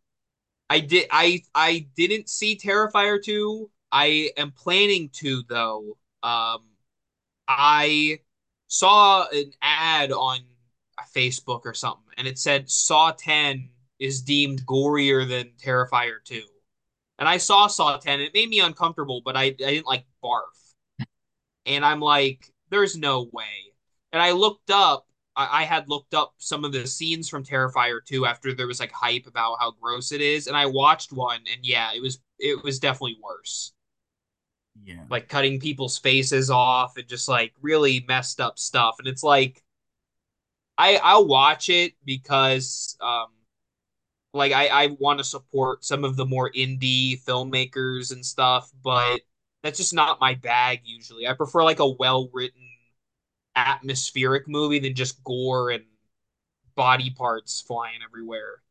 I did I I didn't see Terrifier 2. I am planning to though. Um I saw an ad on Facebook or something and it said Saw 10 is deemed gorier than Terrifier 2. And I saw Saw 10. It made me uncomfortable, but I, I didn't like barf. And I'm like, there's no way. And I looked up, I, I had looked up some of the scenes from Terrifier 2 after there was like hype about how gross it is. And I watched one and yeah, it was it was definitely worse. Yeah. Like cutting people's faces off and just like really messed up stuff. And it's like I I'll watch it because um like I, I want to support some of the more indie filmmakers and stuff, but that's just not my bag usually. I prefer like a well written atmospheric movie than just gore and body parts flying everywhere.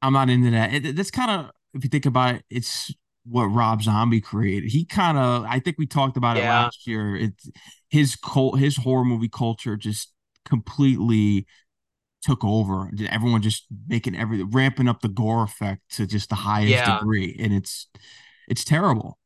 I'm not into that. It, that's kind of if you think about it, it's what Rob Zombie created. He kind of I think we talked about it last year. It's his cult his horror movie culture just completely took over. Everyone just making every ramping up the gore effect to just the highest Yeah. degree, and it's it's terrible.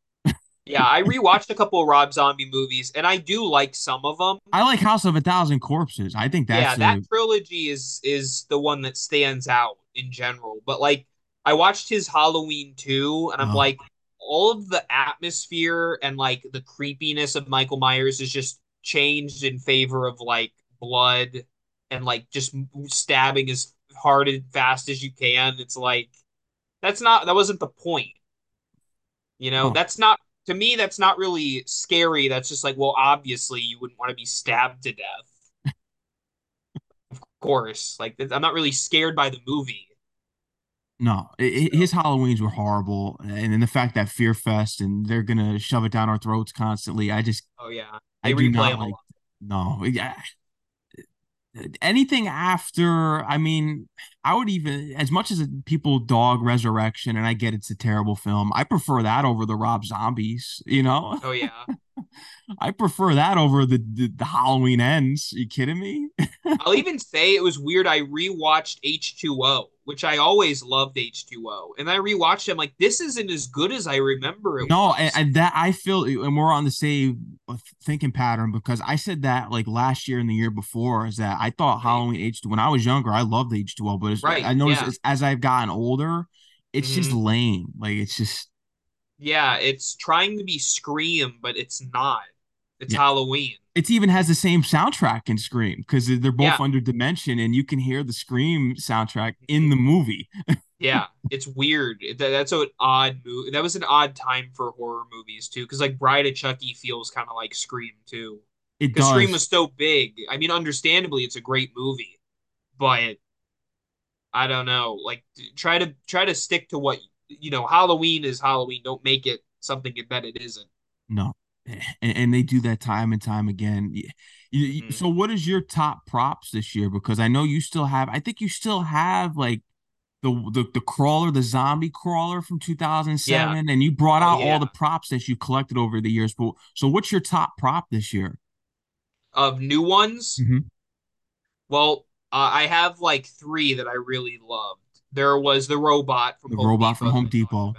Yeah, I rewatched a couple of Rob Zombie movies and I do like some of them. I like House of a Thousand Corpses. I think Yeah, that's that a trilogy is is the one that stands out in general. But like I watched his Halloween 2 and I'm uh, like all of the atmosphere and like the creepiness of Michael Myers is just changed in favor of like blood and like just stabbing as hard and fast as you can. It's like that's not that wasn't the point. You know, no, that's not to me that's not really scary. That's just like, well, obviously you wouldn't want to be stabbed to death. Of course. Like I'm not really scared by the movie. no. It, his Halloweens were horrible, and then the fact that Fear Fest and they're gonna shove it down our throats constantly. I just oh yeah. I do not like. No, yeah. Anything after i mean i would even as much as people dog resurrection and i get it's a terrible film i prefer that over the rob zombies you know Oh yeah. I prefer that over the the, the halloween ends Are you kidding me I'll even say it was weird. I rewatched H2O, which I always loved H2O. And I rewatched it. I'm like, this isn't as good as I remember it no and, and that i feel and we're on the same thinking pattern because i said that like last year and the year before is that i thought Right. halloween h2 when i was younger i loved h2o but it's, Right. i noticed Yeah. as, i've gotten older it's just hmm lame like it's just Yeah. It's trying to be Scream, but it's not. It's yeah Halloween. it even has the same soundtrack in Scream because they're both Yeah. under Dimension, and you can hear the Scream soundtrack in the mhm. movie. Yeah, it's weird. That, that's an odd movie. That was an odd time for horror movies too, because like Bride of Chucky feels kind of like Scream too. It Because Scream was so big. I mean, understandably, it's a great movie, but I don't know. Like, try to try to stick to what you know. Halloween is Halloween. Don't make it something that it isn't. No, and, and they do that time and time again. You- you- Mhm. so, what is your top props this year? Because I know you still have. I think you still have like the the the crawler, the zombie crawler from Yeah. 2007, and you brought out all the props that you collected over the years. But so, what's your top prop this year? Of new ones, hmm well, uh, I have like three that I really loved. There was the robot from The Home robot from Depot that Home Depot.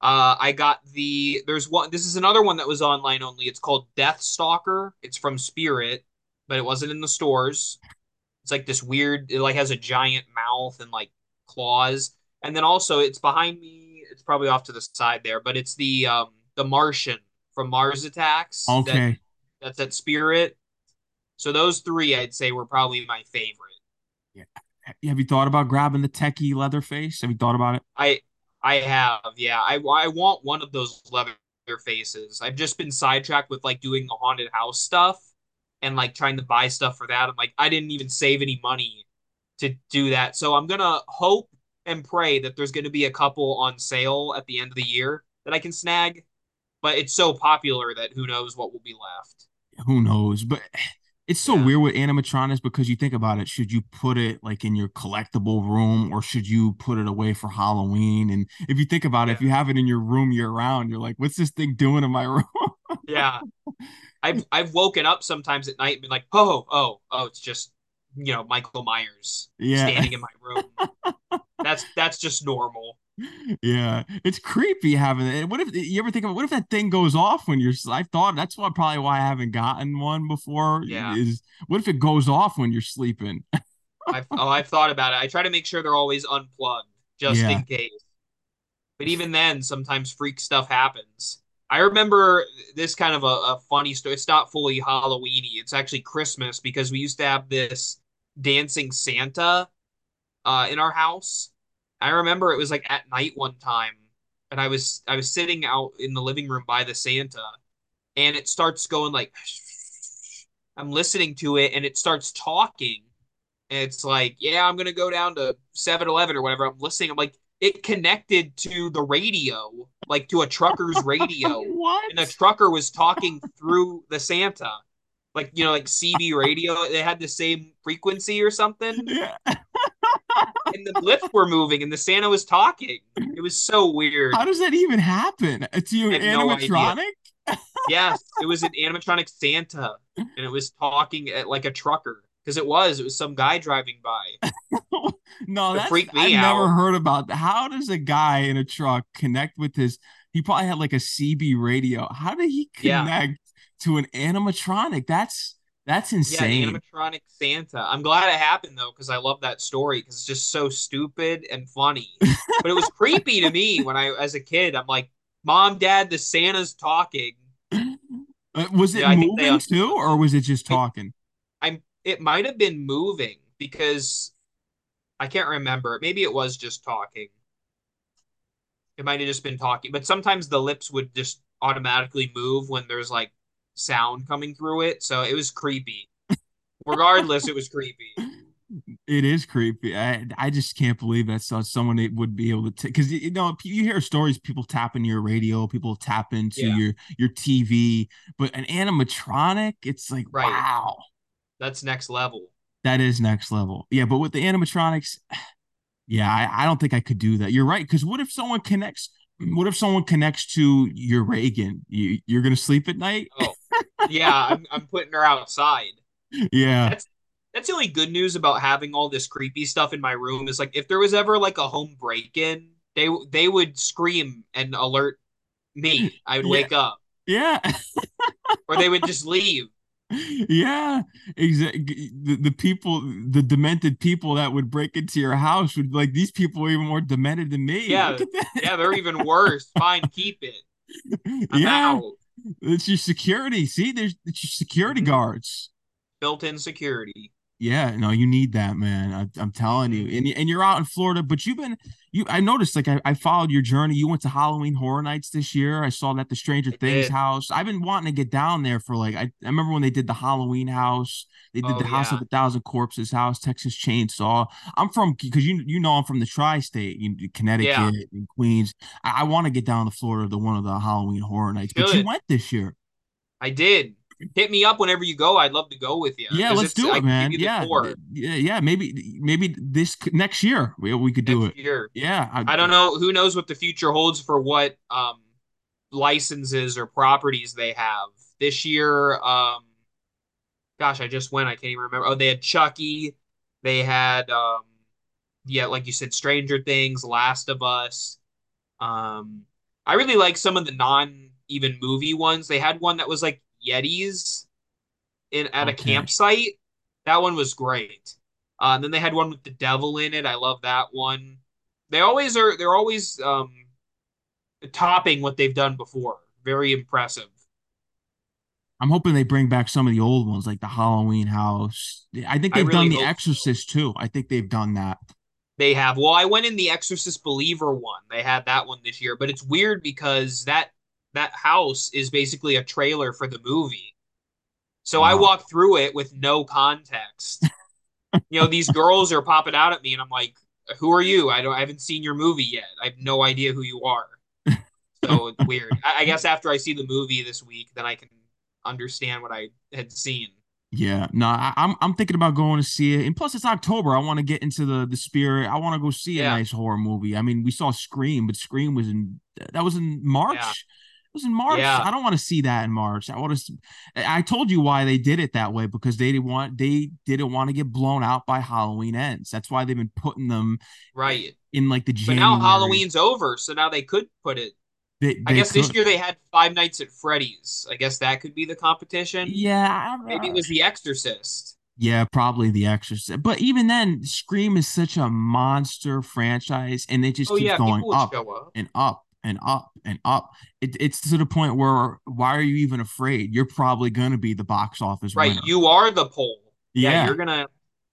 Uh, I got the there's one. This is another one that was online only. It's called Death Stalker. It's from Spirit, but it wasn't in the stores. It's like this weird. It like has a giant mouth and like claws. And then also it's behind me. It's probably off to the side there, but it's the um the Martian from Mars Attacks that Okay. that's at Spirit. So those three I'd say were probably my favorite. Have you thought about grabbing the Tekky Leatherface? Have you thought about it? I I have, yeah. I I want one of those leather faces. I've just been sidetracked with like doing the haunted house stuff and like trying to buy stuff for that. I'm like, I didn't even save any money to do that. So I'm gonna hope and pray that there's gonna be a couple on sale at the end of the year that I can snag. But it's so popular that who knows what will be left. Who knows? But It's so Yeah. weird with animatronics because you think about it, should you put it like in your collectible room or should you put it away for Halloween? And if you think about it, if you have it in your room year round, you're like, what's this thing doing in my room? Yeah. I've I've woken up sometimes at night and been like, oh, oh, oh, it's just, you know, Michael Myers Yeah. standing in my room. That's that's just normal. Yeah, it's creepy having it. What if you ever think of what if that thing goes off when you're? I thought that's why probably why I haven't gotten one before. Yeah. Is what if it goes off when you're sleeping? I've oh, I've thought about it. I try to make sure they're always unplugged just Yeah. in case. But even then, sometimes freak stuff happens. I remember this kind of a, a funny story. It's not fully Halloweeny. It's actually Christmas because we used to have this dancing Santa uh, in our house. I remember it was like at night one time, and I was I was sitting out in the living room by the Santa, and it starts going like I'm listening to it, and it starts talking. And it's like, yeah, I'm gonna go down to 7-Eleven or whatever. I'm listening. I'm like, it connected to the radio, like to a trucker's radio, What? and the trucker was talking through the Santa, like you know, like CB radio. They had the same frequency or something, Yeah. And the lifts were moving, and the Santa was talking. It was so weird. How does that even happen? It's you have no animatronic? Yes, it was an animatronic Santa, and it was talking at like a trucker because it was. It was some guy driving by. no, It that's freaked me I've never heard about that. How does a guy in a truck connect with his? He probably had like a CB radio. How did he Yeah. connect to an animatronic? That's that's insane. Yeah, animatronic Santa. I'm glad it happened though, because I love that story because it's just so stupid and funny. But it was creepy to me when I, as a kid, I'm like, "Mom, Dad, the Santa's talking." Uh, was it Yeah, moving too, or was it just talking? I'm. It might have been moving because I can't remember. Maybe it was just talking. It might have just been talking, but sometimes the lips would just automatically move when there's like sound coming through it. So it was creepy. Regardless, it was creepy. It is creepy. I I just can't believe that so someone would be able to because you know you hear stories people tap into your radio, people tap into Yeah. your your TV, but an animatronic, it's like Right. wow, That's next level. that is next level. Yeah, but with the animatronics, yeah, I, I don't think I could do that. You're right. Because what if someone connects? What if someone connects to your Regan? You you're gonna sleep at night? Oh, yeah, I'm, I'm putting her outside. Yeah. That's that's the only good news about having all this creepy stuff in my room is like if there was ever like a home break-in, they they would scream and alert me. I would Yeah. wake up, Yeah. or they would just leave. Yeah, exactly. The, the people, the demented people that would break into your house would like these people are even more demented than me. Yeah, Look at that. Yeah, they're even worse. Fine, keep it. I'm yeah, out. It's your security. See, there's it's your security Mhm. guards. Built-in security. Yeah, no, you need that, man. I, I'm telling you, and and you're out in Florida, but you've been you. I noticed, like, I, I followed your journey. You went to Halloween Horror Nights this year. I saw that the Stranger Things house. I've been wanting to get down there for like I, I remember when they did the Halloween house. They did Oh, the House of a Thousand Corpses house, Texas Chainsaw. I'm from because you you know I'm from the tri-state, you, Connecticut Yeah. and Queens. I, I want to get down to Florida to one of the Halloween Horror Nights, but you went this year. I did. Hit me up whenever you go. I'd love to go with you. Yeah, let's do it, man. give you the Yeah, yeah, yeah. Maybe maybe this next year we, we could do it. year. Yeah, I don't know. Who knows what the future holds for what um licenses or properties they have this year? Um, gosh, I just went. I can't even remember. Oh, they had Chucky. They had um, yeah, like you said, Stranger Things, Last of Us. Um, I really like some of the non even movie ones. They had one that was like Yetis in at a campsite. That one was great. Uh, and then they had one with the devil in it. I love that one. They always are. They're always um, topping what they've done before. Very impressive. I'm hoping they bring back some of the old ones, like the Halloween house. I think they've really done The hope so. Exorcist too. I think they've done that. They have. Well, I went in the Exorcist Believer one. They had that one this year, but it's weird because that that house is basically a trailer for the movie. So I Wow. walked through it with no context. you know, these girls are popping out at me, and I'm like, "Who are you? I don't. I haven't seen your movie yet. I have no idea who you are." So it's weird. I, I guess after I see the movie this week, then I can understand what I had seen. Yeah, no, I, I'm I'm thinking about going to see it, and plus it's October. I want to get into the the spirit. I want to go see a Yeah, nice horror movie. I mean, we saw Scream, but Scream was in that was in yeah, March. It was in March. yeah, I don't want to see that in March. I want to. I told you why they did it that way because they didn't want they didn't want to get blown out by Halloween ends. That's why they've been putting them right. in like the But now Halloween's over, so now they could put it. They I they guess this year they had Five Nights at Freddy's. I guess that could be the competition. Yeah, maybe it was The Exorcist. Yeah, probably The Exorcist. But even then, Scream is such a monster franchise, and it just Oh keeps yeah, going up up. and up and up and up. It, it's to the point where why are you even afraid? You're probably going to be the box office Right, winner. you are the pole. Yeah, Yeah, you're gonna.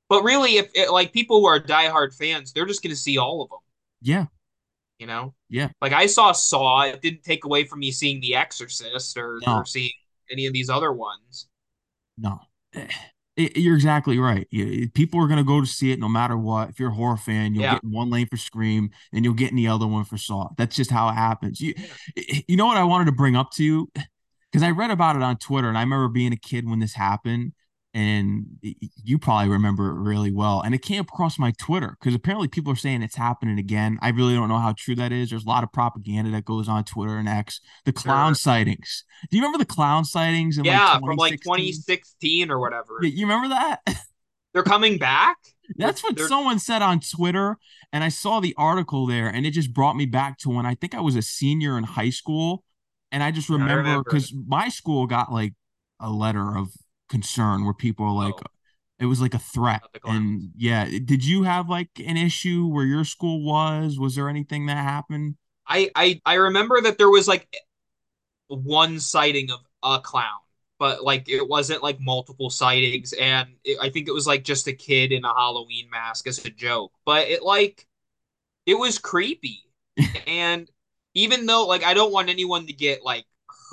But really, if it, like people who are diehard fans, they're just gonna see all of them. yeah, You know, yeah. like I saw Saw. It didn't take away from me seeing The Exorcist or or seeing any of these other ones. no. It- you're exactly right. People are going to go to see it no matter what. If you're a horror fan, you'll Yeah, get in one lane for Scream and you'll get in the other one for Saw. That's just how it happens. You, you know what I wanted to bring up to you? because I read about it on Twitter and I remember being a kid when this happened. And you probably remember it really well. And it came across my Twitter because apparently people are saying it's happening again. I really don't know how true that is. There's a lot of propaganda that goes on Twitter and X. The clown sure. sightings. Do you remember the clown sightings in like Yeah, from like 2016? 2016 or Yeah, whatever. you remember that? They're coming back. That's what they're. someone said on Twitter. And I saw the article there and it just brought me back to when I think I was a senior in high school. And I just remember because my school got like a letter of concern where people were like, Oh, it was like a threat. not the clowns. And yeah, did you have like an issue where your school was? Was there anything that happened? I I I remember that there was like one sighting of a clown, but like it wasn't like multiple sightings, and it, I think it was like just a kid in a Halloween mask as a joke. But it like it was creepy, and even though like I don't want anyone to get like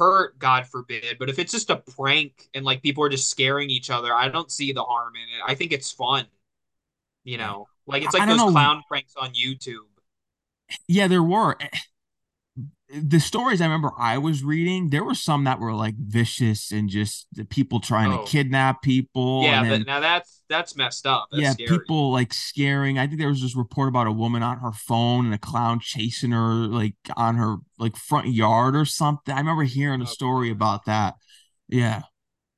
hurt, God forbid, but if it's just a prank and like people are just scaring each other, I don't see the harm in it. I think it's fun, you know, like it's like those know. clown pranks on YouTube. Yeah, there were. The stories I remember I was reading, there were some that were like vicious and just the people trying to Oh, kidnap people, yeah, then now that's that's messed up. That's yeah, scary. people like scaring. I think there was this report about a woman on her phone and a clown chasing her like on her like front yard or something. I remember hearing a Oh story about that. Yeah.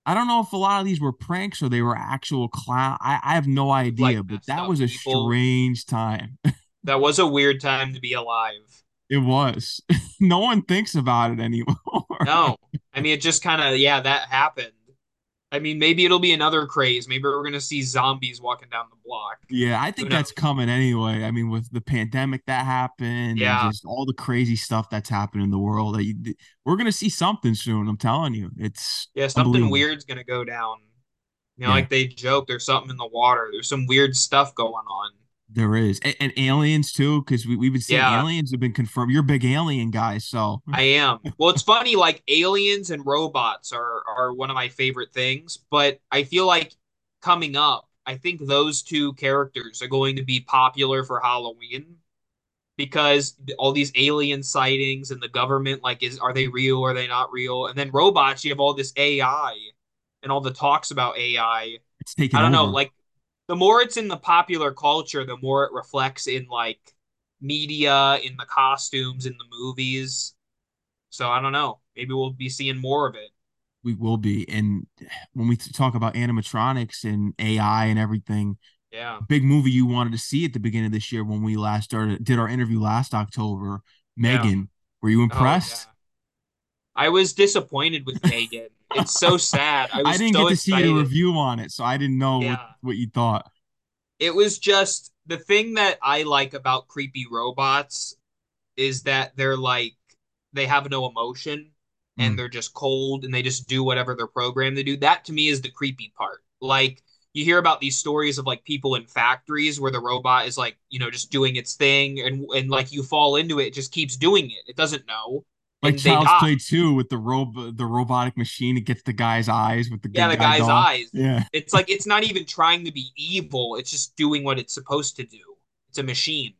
I don't know if a lot of these were pranks or they were actual clown. I, I have no like idea, but that was a people. strange time. That was a weird time to be alive. It was. No one thinks about it anymore. No, I mean, it just kind of, yeah, that happened. I mean, maybe it'll be another craze. Maybe we're gonna see zombies walking down the block. Yeah, I think that's coming anyway. I mean, with the pandemic that happened and Yeah, just all the crazy stuff that's happened in the world, we're gonna see something soon. I'm telling you, it's yeah, something weird's gonna go down. You know, Yeah, like they joke, there's something in the water. There's some weird stuff going on. There is, and, and aliens too, because we we've been seeing Yeah, aliens have been confirmed. You're a big alien guy, so I am. Well, it's funny, like aliens and robots are are one of my favorite things, but I feel like coming up, I think those two characters are going to be popular for Halloween because all these alien sightings and the government, like, is are they real? Are they not real? And then robots, you have all this AI and all the talks about AI. It's taken I don't know, like the more it's in the popular culture, the more it reflects in like media, in the costumes, in the movies. So I don't know. Maybe we'll be seeing more of it. We will be, and when we talk about animatronics and AI and everything, Yeah. big movie you wanted to see at the beginning of this year when we last started did our interview last October, Yeah. Megan. Were you Oh yeah. impressed? I was disappointed with Megan. It's so sad. I I didn't so get to see your excited. review on it, so I didn't know what, what you thought. It was just the thing that I like about creepy robots is that they're like they have no emotion and Mm, they're just cold and they just do whatever they're programmed to do. That to me is the creepy part. Like you hear about these stories of like people in factories where the robot is like, you know, just doing its thing and and like you fall into it, it just keeps doing it. It doesn't know like Child's die. Play 2 with the rob the robotic machine, it gets the guy's eyes with the Yeah, the guy guy's doll. eyes. Yeah. It's like it's not even trying to be evil. It's just doing what it's supposed to do. It's a machine.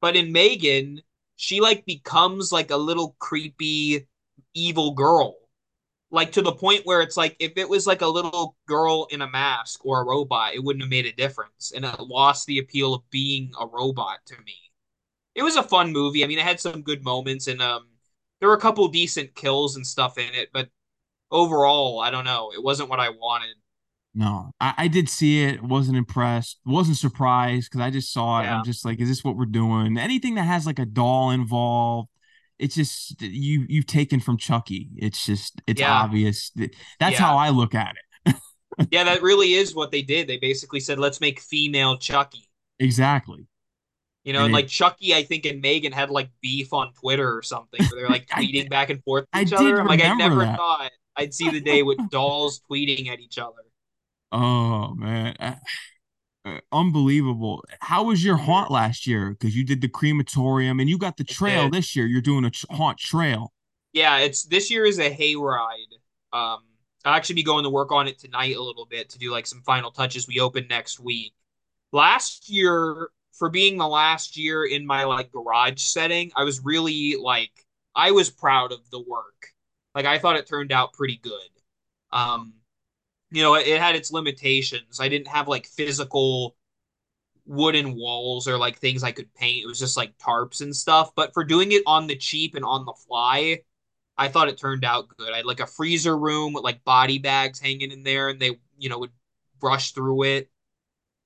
But in Megan, she like becomes like a little creepy evil girl. like to the point where it's like if it was like a little girl in a mask or a robot, it wouldn't have made a difference, and it lost the appeal of being a robot to me. It was a fun movie. I mean, it had some good moments, and um, there were a couple decent kills and stuff in it, but overall, I don't know. It wasn't what I wanted. No, I, I did see it. Wasn't impressed. Wasn't surprised because I just saw it. Yeah. I'm just like, is this what we're doing? Anything that has like a doll involved, it's just you you've taken from Chucky. It's just it's Yeah. obvious. That's Yeah. how I look at it. Yeah, that really is what they did. They basically said, let's make female Chucky. Exactly. You know, And and like Chucky, I think, and Megan had like beef on Twitter or something where they're like tweeting did- back and forth I with each did other. I'm like, I never that. thought I'd see the day with dolls tweeting at each other. Oh man, Uh, uh, unbelievable. How was your haunt last year? Because you did the crematorium and you got the trail this year. You're doing a haunt trail. Yeah, it's this year is a hayride. Um, I'll actually be going to work on it tonight a little bit to do like some final touches. We open next week. Last year, for being the last year in my like garage setting, I was really like I was proud of the work. Like I thought it turned out pretty good. Um, you know, it, had its limitations. I didn't have like physical wooden walls or like things I could paint. It was just like tarps and stuff. But for doing it on the cheap and on the fly, I thought it turned out good. I had like a freezer room with like body bags hanging in there, and they, you know, would brush through it.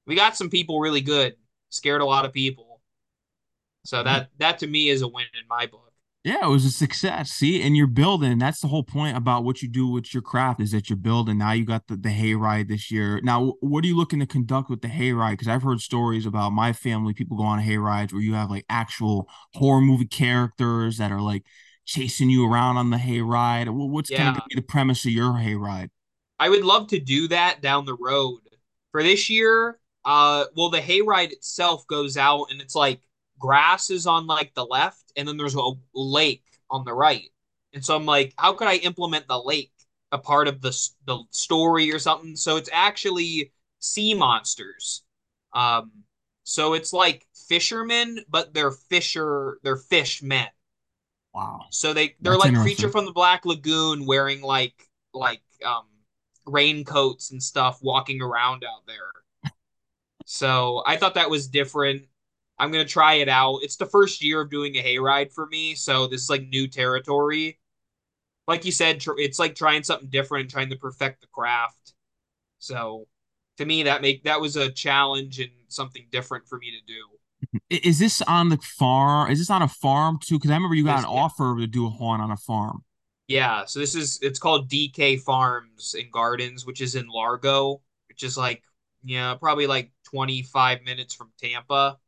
We got some people really good, scared a lot of people. So that that to me is a win in my book. Yeah, it was a success. See, and you're building. That's the whole point about what you do with your craft is that you're building. Now you got the, the hayride this year. Now, what are you looking to conduct with the hayride? Because I've heard stories about my family, people go on hayrides where you have like actual horror movie characters that are like chasing you around on the hayride. Wh- What's Yeah. going to be the premise of your hayride? I would love to do that down the road. For this year, uh, well, the hayride itself goes out and it's like grass is on like the left, and then there's a lake on the right. And so I'm like, how could I implement the lake a part of the the story or something? So it's actually sea monsters. Um, so it's like fishermen, but they're fisher, they're fish men. Wow. So they they're That's like creature from the Black Lagoon wearing like like um raincoats and stuff walking around out there. So I thought that was different. I'm gonna try it out. It's the first year of doing a hayride for me, so this is like new territory. Like you said, tr- it's like trying something different and trying to perfect the craft. So to me, that make that was a challenge and something different for me to do. Is this on the farm? Is this on a farm too? Because I remember you got Yes, an yeah. offer to do a haunt on a farm. Yeah, so this is it's called DK Farms and Gardens, which is in Largo, which is like yeah, probably like 25 minutes from Tampa.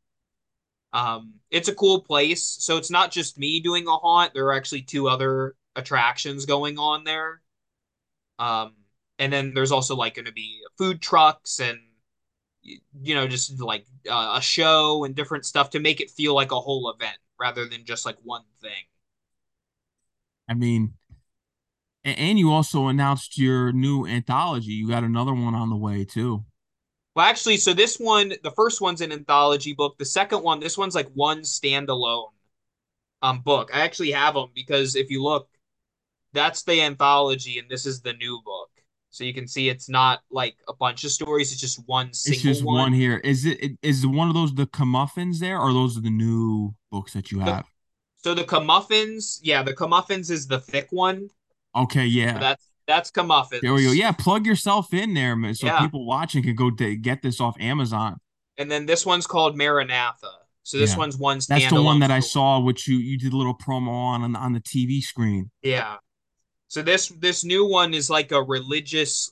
Um, it's a cool place. So it's not just me doing a haunt. There are actually two other attractions going on there. Um, and then there's also like going to be food trucks and you know just like uh, a show and different stuff to make it feel like a whole event rather than just like one thing. I mean, and you also announced your new anthology. You got another one on the way too. Well, actually, so this one, the first one's an anthology book. The second one, this one's like one standalone um book. I actually have them because if you look, that's the anthology and this is the new book. So you can see it's not like a bunch of stories, it's just one It's single just one. one here. Is it is one of those the Camuffins there, or those are the new books that you have? So the Camuffins, yeah, the Camuffins is the thick one. Okay, So yeah. that's that's Commuffins. There we go. Yeah, plug yourself in there, so Yeah. people watching can go to get this off Amazon. And then this one's called Maranatha. So this Yeah. one's one That's the one that I saw, which you you did a little promo on on, on the TV screen. Yeah. So this this new one is like a religious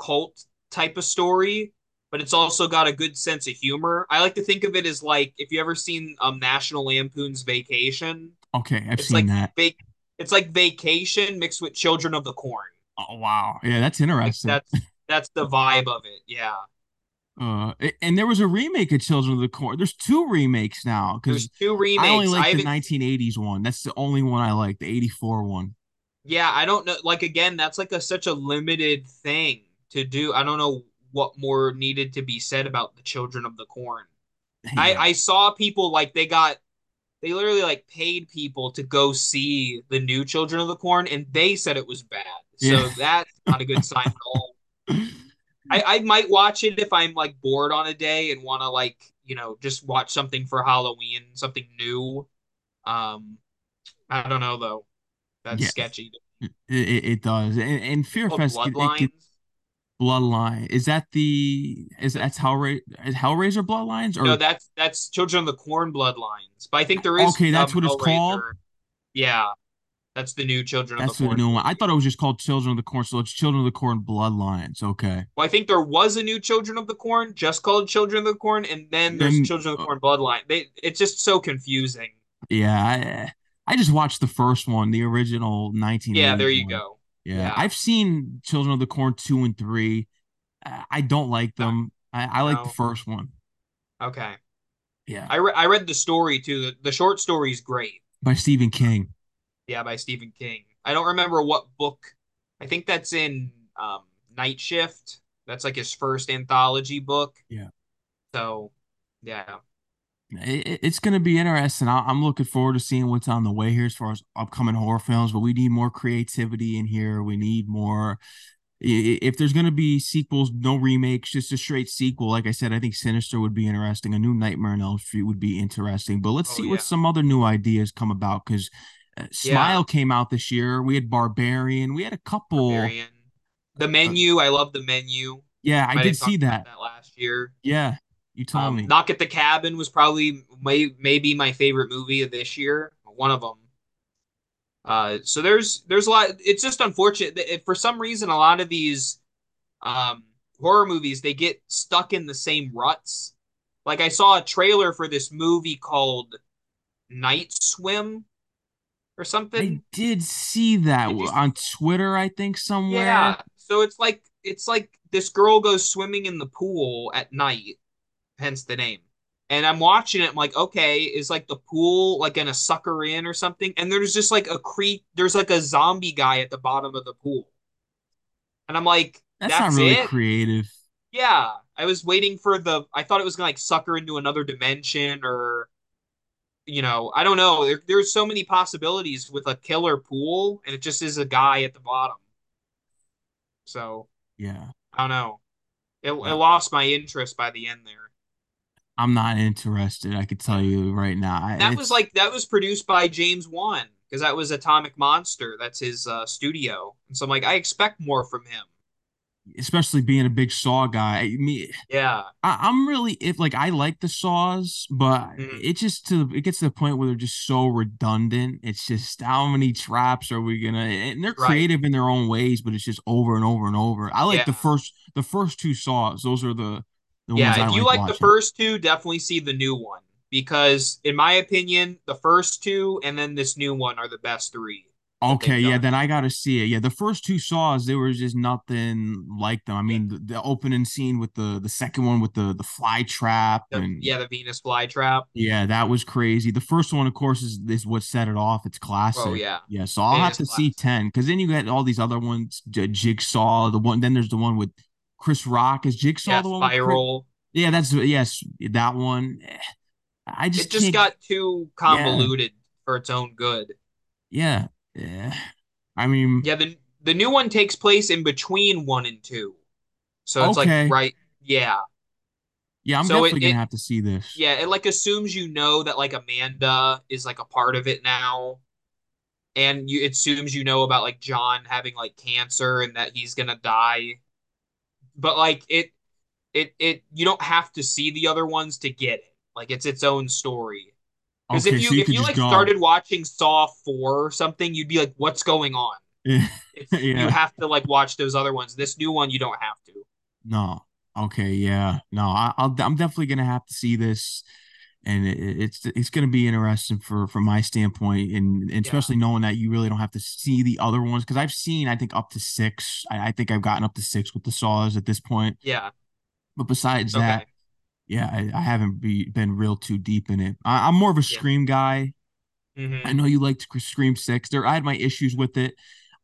cult type of story, but it's also got a good sense of humor. I like to think of it as like if you ever seen um National Lampoon's Vacation, Okay, I've it's seen like that. vac it's like Vacation mixed with Children of the Corn. Oh wow, yeah, that's interesting. that's that's the vibe of it. Yeah. Uh, and there was a remake of Children of the Corn. There's two remakes now There's because two remakes. I only like the 1980s one. That's the only one I like, the 84 one. Yeah, I don't know. Like again, that's like a such a limited thing to do. I don't know what more needed to be said about the Children of the Corn. I I saw people like they got they literally like paid people to go see the new Children of the Corn, and they said it was bad. Yeah. So that's not a good sign at all. I, I might watch it if I'm like bored on a day and want to like, you know, just watch something for Halloween, something new. Um, I don't know though. That's Yeah, sketchy. it, it, it does. And, and Fear Fest, it, it gets Bloodline. Is that the is that's Hellraiser is Hellraiser Bloodlines or No, that's that's Children of the Corn Bloodlines. But I think there is okay, um that's what it's called. Yeah, that's the new Children of the That's the Corn new one. I thought it was just called Children of the Corn, so it's Children of the Corn Bloodlines. Okay. Well, I think there was a new Children of the Corn, just called Children of the Corn, and then there's Children of the uh, Corn Bloodline. They, it's just so confusing. yeah, I I just watched the first one, the original 19. Yeah, there you one. go. Yeah, Yeah, I've seen Children of the Corn 2 and 3. Uh, I don't like no, them. I, I like the first one. Okay. Yeah, I re I read the story too. The, the short story is great. by Stephen King. Yeah, by Stephen King. I don't remember what book. I think that's in um, Night Shift. That's like his first anthology book. Yeah. So, yeah. It, it- it's going to be interesting. I, I'm looking forward to seeing what's on the way here as far as upcoming horror films, but we need more creativity in here. We need more. If there's going to be sequels, no remakes, just a straight sequel. Like I said, I think Sinister would be interesting. A new Nightmare on Elm Street would be interesting. But let's Oh see what some other new ideas come about because uh, Yeah. Smile came out this year. We had Barbarian. We had a couple. Barbarian. The Uh, menu. I love the menu. yeah, I Might did see that. that last year. Yeah, you told Um, me. Knock at the Cabin was probably may, maybe my favorite movie of this year. One of them. Uh, so there's there's a lot. It's just unfortunate that for some reason a lot of these um horror movies they get stuck in the same ruts. Like I saw a trailer for this movie called Night Swim or something. I did see that Did w- see on? Twitter, I think somewhere. Yeah. So it's like it's like this girl goes swimming in the pool at night, hence the name. And I'm watching it, I'm like, okay, is like the pool like gonna suck her in or something? And there's just like a creek, there's like a zombie guy at the bottom of the pool. And I'm like, That's not really it? creative. Yeah. I was waiting for the I thought it was gonna like suck her into another dimension or you know, I don't know. There, there's so many possibilities with a killer pool, and it just is a guy at the bottom. So Yeah. I don't know. It, it lost my interest by the end there. I'm not interested. I could tell you right now. I- That was like that was produced by James Wan because that was Atomic Monster. That's his uh, studio, and so I'm like, I expect more from him. Especially being a big Saw guy. I mean, Yeah, I, I'm really if like I like the Saws, but Mhm. it just to it gets to the point where they're just so redundant. It's just how many traps are we gonna? And they're Right. creative in their own ways, but it's just over and over and over. I like the first the first two Saws. Those are the the ones yeah. If you like like the first two, definitely see the new one because, in my opinion, the first two and then this new one are the best three Okay, yeah, then I gotta see it. Yeah, the first two saws, there was just nothing like them. I Yeah. mean, the, the opening scene with the the second one with the the fly trap The, and yeah, the Venus flytrap. yeah, that was crazy. The first one, of course, is is what set it off. It's oh, classic. Oh yeah, Yeah, so I'll it have to see 10 because then you got all these other ones, Jigsaw, the one, then there's the one with Chris Rock. Is Jigsaw Yeah, the one with Chris? Spiral. Yeah, that's yes, that one. I just It just can't. got too Yeah, convoluted for its own good. yeah. Eh. I mean, Yeah, the the new one takes place in between one and two. So it's like right, yeah. Yeah, I'm So it, definitely gonna it have to see this. yeah, it like assumes you know that like Amanda is like a part of it now. And you it assumes you know about like John having like cancer and that he's gonna die. But like it it it you don't have to see the other ones to get it. Like it's its own story. Because Okay, if you so you if you like go. started watching Saw 4 or something, you'd be like, what's going on? It's you have to like watch those other ones. This new one you don't have to. No. Okay. Yeah. No. I, I'll. I'm definitely gonna have to see this, and it, it's it's gonna be interesting for from my standpoint, and, and Yeah. especially knowing that you really don't have to see the other ones because I've seen I think up to six. I, I think I've gotten up to six with the saws at this point. Yeah. But besides that, Okay. Yeah, I, I haven't be, been real too deep in it. I, I'm more of a Yeah. Scream guy. I hmm know you liked Scream Six. There, I had my issues with it.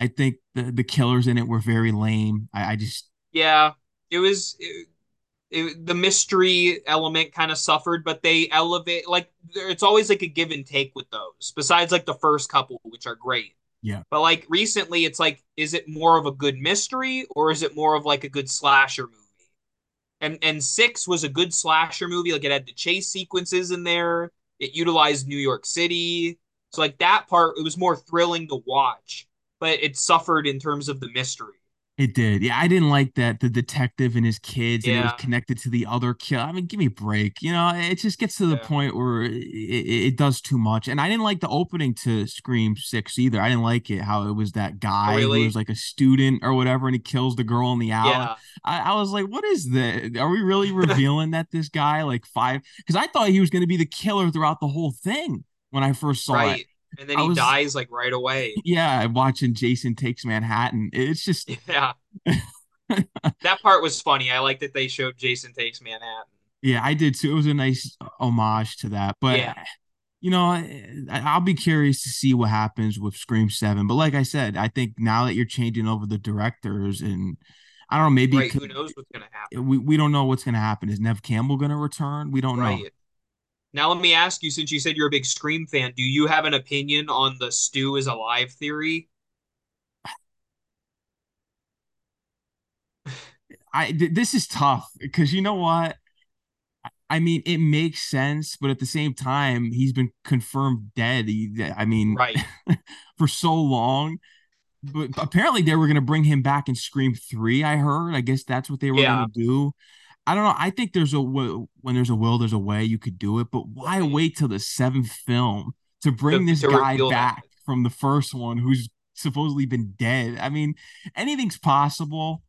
I think the the killers in it were very lame. I, I just Yeah. It was it, it, the mystery element kind of suffered, but they elevate like there- it's always like a give and take with those. Besides like the first couple, which are great. Yeah. But like recently, it's like, is it more of a good mystery or is it more of like a good slasher movie? And and six was a good slasher movie. Like it had the chase sequences in there. It utilized New York City. So like that part, it was more thrilling to watch, but it suffered in terms of the mystery. It did. Yeah, I didn't like that the detective and his kids, and it was connected to the other kill. I mean, give me a break. You know, it just gets to the yeah. point where it, it, does too much. And I didn't like the opening to Scream Six either. I didn't like it how it was that Oh, guy who was like a student or whatever, and he kills the girl in the alley. Yeah, I, I was like, what is this? Are we really revealing that this guy like five? Because I thought he was going to be the killer throughout the whole thing when I first saw it. Right. And then he was dies like right away. yeah, watching Jason Takes Manhattan. It's just Yeah, that part was funny. I like that they showed Jason Takes Manhattan. Yeah, I did too. It was a nice homage to that. But Yeah, you know, I, I'll be curious to see what happens with Scream Seven. But like I said, I think now that you're changing over the directors, and I don't know, maybe right. Who knows what's gonna happen? we we don't know what's going to happen. Is Neve Campbell going to return? We don't know. Now let me ask you, since you said you're a big Scream fan, do you have an opinion on the Stu is alive theory? I th- this is tough because you know what? I mean, it makes sense, but at the same time, he's been confirmed dead. He, I mean, Right. for so long. but apparently they were going to bring him back in Scream 3, I heard. I guess that's what they were going to do. I don't know. I think there's a when there's a will, there's a way you could do it, but why mm-hmm. wait till the seventh film to bring To this to guy reveal that. back from the first one who's supposedly been dead? I mean, anything's possible.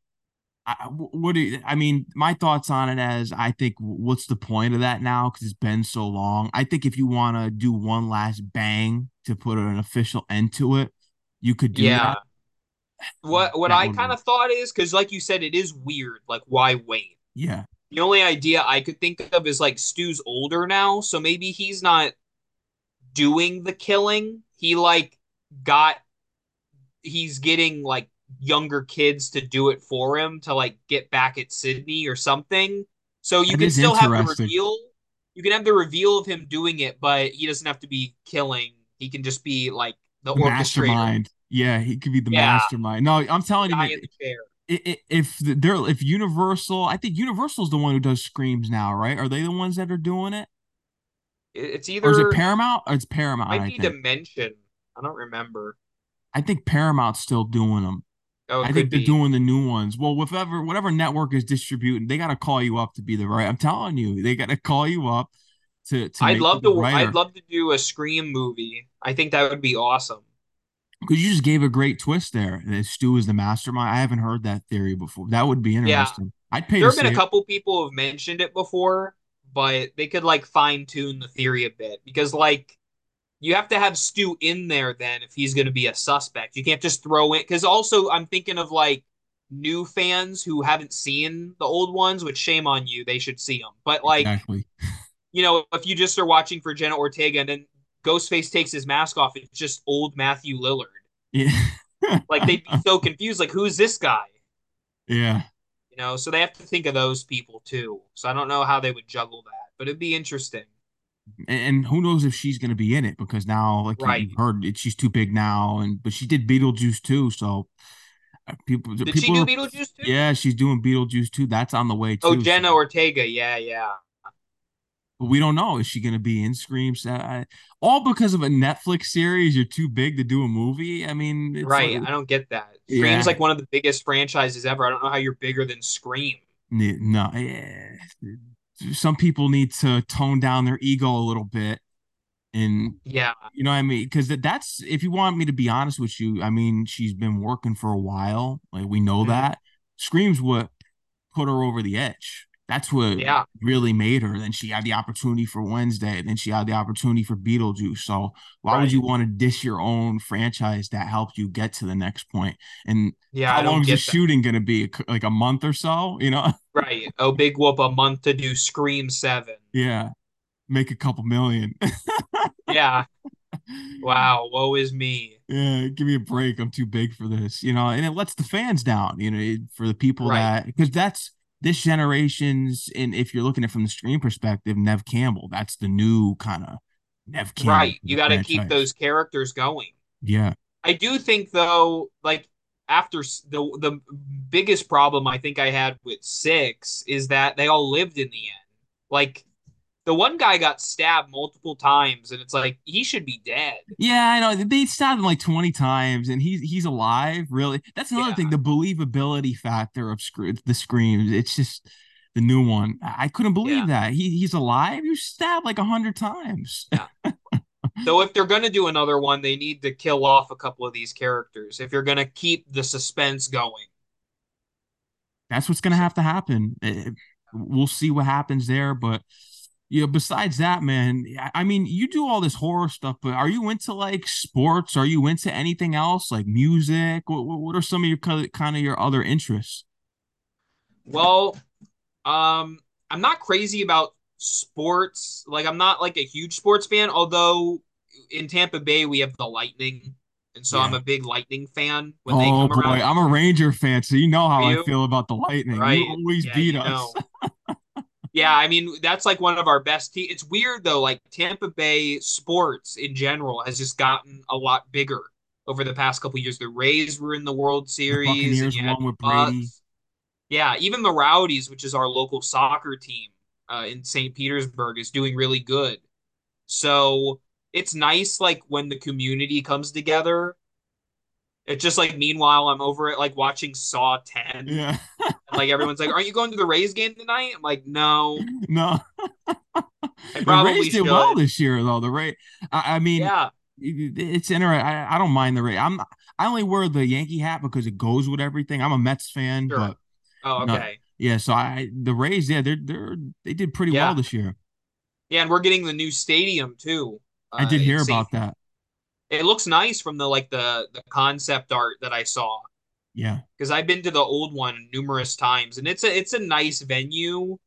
I, what do you, I mean? My thoughts on it as I think, what's the point of that now? Because it's been so long. I think if you want to do one last bang to put an official end to it, you could do Yeah. that. What what That I kind of thought is because, like you said, it is weird. Like, why wait? Yeah. The only idea I could think of is like Stu's older now, so maybe he's not doing the killing. He like got he's getting like younger kids to do it for him to like get back at Sydney or something. So you That can still have the reveal. You can have the reveal of him doing it, but he doesn't have to be killing. He can just be like the The mastermind. Yeah, he could be the yeah, mastermind. No, I'm telling you, guy man, in the i- if they're if Universal, I think Universal's the one who does screams now, right? Are they the ones that are doing it? It's either Or is it Paramount? Or it's Paramount, might I be think. Dimension. I don't remember. I think Paramount's still doing them. Oh, I think they're be. doing the new ones. Well, whatever whatever network is distributing, they got to call you up to be the right. I'm telling you, they got to call you up to to I'd love to. I'd love to do a Scream movie. I think that would be awesome. Because you just gave a great twist there. That Stu is the mastermind. I haven't heard that theory before. That would be Yeah, interesting. I'd pay there have been a couple people who've mentioned it before, but they could like fine tune the theory a bit because like you have to have Stu in there then if he's going to be a suspect. You can't just throw in because also I'm thinking of like new fans who haven't seen the old ones, which shame on you, they should see them. But like Exactly. you know, if you just are watching for Jenna Ortega and then Ghostface takes his mask off, it's just old Matthew Lillard. Yeah. Like they'd be so confused, like who's this guy? yeah. You know, so they have to think of those people too. So I don't know how they would juggle that, but it'd be interesting. And, who knows if she's going to be in it because now, like you- Right. you've heard, she's too big now, and but she did Beetlejuice too. So uh, people, Did people, she do are- Beetlejuice too? yeah, she's doing Beetlejuice too. That's on the way too. Oh, Jenna so- Ortega. Yeah, yeah. But we don't know. Is she going to be in Scream? I- All because of a Netflix series. You're too big to do a movie. I mean, it's Right. like- I don't get that. Yeah. Scream's like one of the biggest franchises ever. I don't know how you're bigger than Scream. No, eh, some people need to tone down their ego a little bit, and Yeah. you know what I mean. Because that's if you want me to be honest with you, I mean she's been working for a while. Like we know Mhm. that. Screams what put her over the edge. That's what Yeah. really made her. Then she had the opportunity for Wednesday. Then she had the opportunity for Beetlejuice. So why would you want to dish your own franchise that helped you get to the next point? And Yeah. How long is the shooting going to be? Like a month or so? You know? Right. Oh, big whoop a month to do Scream 7. Yeah. Make a couple million. Yeah. Wow. Woe is me. Yeah, give me a break. I'm too big for this, you know, and it lets the fans down, you know, for the people Right. that because that's this generation's and if you're looking at it from the stream perspective, Neve Campbell, that's the new kind of Neve Campbell. Right. You got to keep those characters going. Yeah. I do think though, like after the the biggest problem I think I had with six is that they all lived in the end. Like the one guy got stabbed multiple times, and it's like he should be dead. Yeah, I know they stabbed him like twenty times, and he's he's alive. Really, that's another yeah. thing. The believability factor of the screams. It's just the new one. I couldn't believe yeah. that he he's alive. You stabbed like a hundred times. Yeah. so if they're gonna do another one, they need to kill off a couple of these characters. If you're gonna keep the suspense going, that's what's gonna have to happen. Eh, we'll see what happens there, but you know, besides that, man, I mean, you do all this horror stuff, but are you into like sports? Are you into anything else like music? What, what are some of your kind of your other interests? Well, um, I'm not crazy about sports. Like, I'm not like a huge sports fan, although in Tampa Bay we have the Lightning. And so yeah. I'm a big Lightning fan when oh, they come boy. around. I'm a Ranger fan, so you know how I feel about the Lightning. Right. You always yeah, beat us. Yeah, I mean that's like one of our best teams. It's weird though, like Tampa Bay sports in general has just gotten a lot bigger over the past couple years. The Rays were in the World Series, the along with Brady. Yeah, even the Rowdies, which is our local soccer team uh, in St. Petersburg, is doing really good. So it's nice, like when the community comes together it's just like meanwhile I'm over it like watching Saw 10. Yeah. like everyone's like, Aren't you going to the Rays game tonight? I'm like, no. No. the Rays did well this year though. The Ray I, I mean yeah. It's interesting. I, I don't mind the Ray. I'm I only wear the Yankee hat because it goes with everything. I'm a Mets fan, sure. but oh okay. No, yeah, so I the Rays, yeah, they're they're they did pretty yeah. well this year. Yeah, and we're getting the new stadium too. Uh, I did hear about that it looks nice from the like the the concept art that I saw. Yeah. Because I've been to the old one numerous times and it's a it's a nice venue,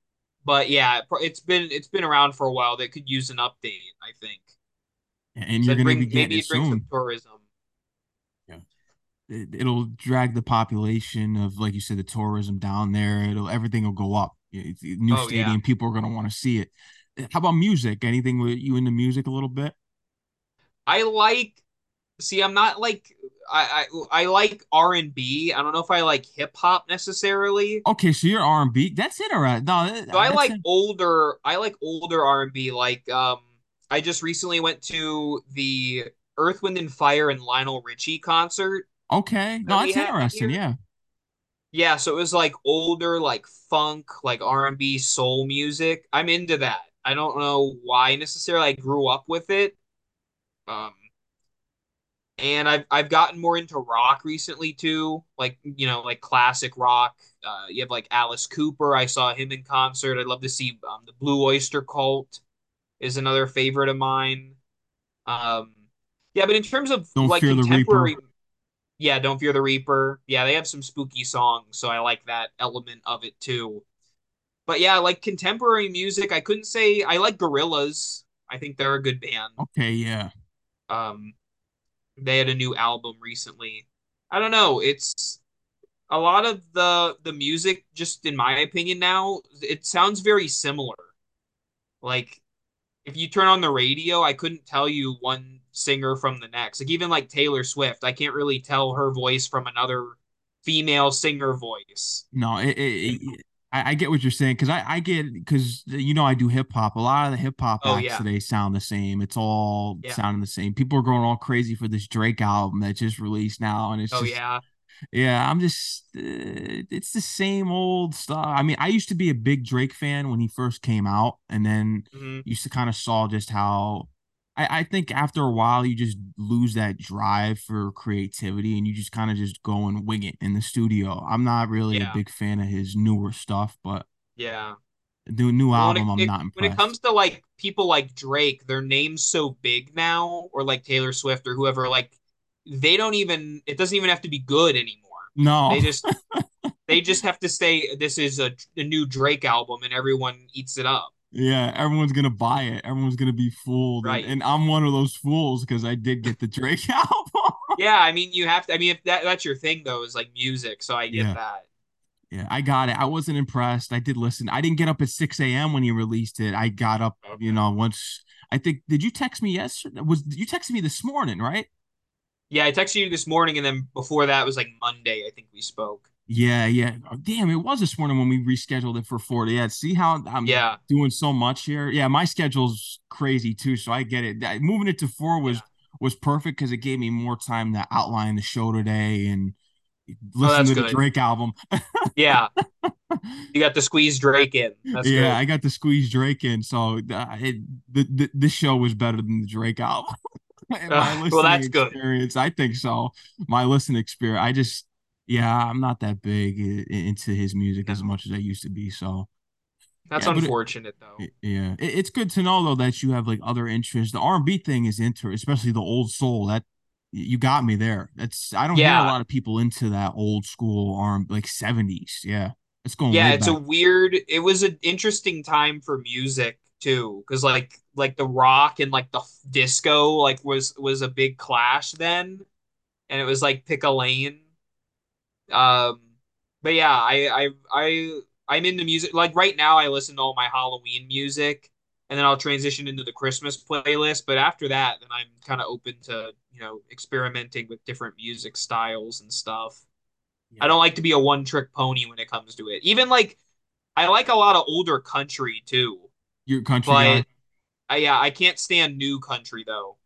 but yeah, it's been it's been around for a while. That could use an update, I think. And so you're going to be getting maybe it, some tourism. Yeah. It, will drag the population of like you said the tourism down there. It'll everything will go up. New oh, stadium, yeah. people are going to want to see it. How about music? Anything with you into music a little bit? I like. See, I'm not like I I, I like R and B. I don't know if I like hip hop necessarily. Okay, so you're R and B. That's it, alright. No, so I like it. older. I like older R and B. Like um, I just recently went to the Earth, Wind and Fire and Lionel Richie concert. Okay, no, that's interesting. Yeah. Yeah, so it was like older, like funk, like R and B, soul music. I'm into that. I don't know why necessarily. I grew up with it, um, and I've I've gotten more into rock recently too, like you know, like classic rock. Uh, you have like Alice Cooper. I saw him in concert. I'd love to see um, the Blue Oyster Cult is another favorite of mine. Um, yeah, but in terms of don't like contemporary, yeah, don't fear the Reaper. Yeah, they have some spooky songs, so I like that element of it too. But yeah, like contemporary music, I couldn't say I like Gorillaz. I think they're a good band. Okay, yeah. Um, they had a new album recently. I don't know. It's a lot of the the music, just in my opinion, now it sounds very similar. Like if you turn on the radio, I couldn't tell you one singer from the next. Like even like Taylor Swift, I can't really tell her voice from another female singer voice. No, it, it, it I, I, get what you're saying because I, I get because you know I do hip hop. A lot of the hip hop oh, acts yeah. today sound the same. It's all yeah. sounding the same. People are going all crazy for this Drake album that just released now, and it's oh just, yeah, yeah. I'm just uh, it's the same old stuff. I mean, I used to be a big Drake fan when he first came out, and then mm-hmm. used to kind of saw just how I, I think after a while you just lose that drive for creativity and you just kind of just go and wing it in the studio. I'm not really yeah. a big fan of his newer stuff, but yeah. The new well, album, it, I'm not impressed. When it comes to like people like Drake, their name's so big now, or like Taylor Swift or whoever, like they don't even it doesn't even have to be good anymore. No. They just they just have to say this is a, a new Drake album and everyone eats it up. Yeah, everyone's gonna buy it. Everyone's gonna be fooled, right? And, and I'm one of those fools because I did get the Drake album. yeah, I mean, you have to. I mean, if that that's your thing though, is like music, so I get yeah. that. Yeah, I got it. I wasn't impressed. I did listen. I didn't get up at 6 a.m. when he released it. I got up, okay. you know, once. I think. Did you text me yesterday? Was you texted me this morning, right? Yeah, I texted you this morning, and then before that was like Monday. I think we spoke. Yeah, yeah. Oh, damn, it was this morning when we rescheduled it for 40. Yeah, see how I'm Yeah, doing so much here. Yeah, my schedule's crazy too, so I get it. That- Moving it to four was yeah. was perfect because it gave me more time to outline the show today and Oh, listen that's to the good. Drake album. Yeah, you got to squeeze Drake in. That's Yeah, good. I got to squeeze Drake in, so it, the, the this show was better than the Drake album. My Uh, well, listening that's good. experience, I think so. My listening experience, I just, yeah, I'm not that big into his music as much as I used to be. So that's yeah, but it, unfortunate though. yeah, it, it's good to know though that you have like other interests. The R&B thing is inter, especially the old soul. That you got me there. That's I don't hear a lot of people into that old school R like 70s. Yeah, it's going yeah. It's a weird. It was an interesting time for music too, because like like the rock and like the disco like was was a big clash then, and it was like pick a lane. Um, but yeah, I I I I'm into music. Like right now, I listen to all my Halloween music, and then I'll transition into the Christmas playlist. But after that, then I'm kind of open to you know experimenting with different music styles and stuff. I don't like to be a one trick pony when it comes to it. Even like I like a lot of older country too, you're country but I yeah I can't stand new country though.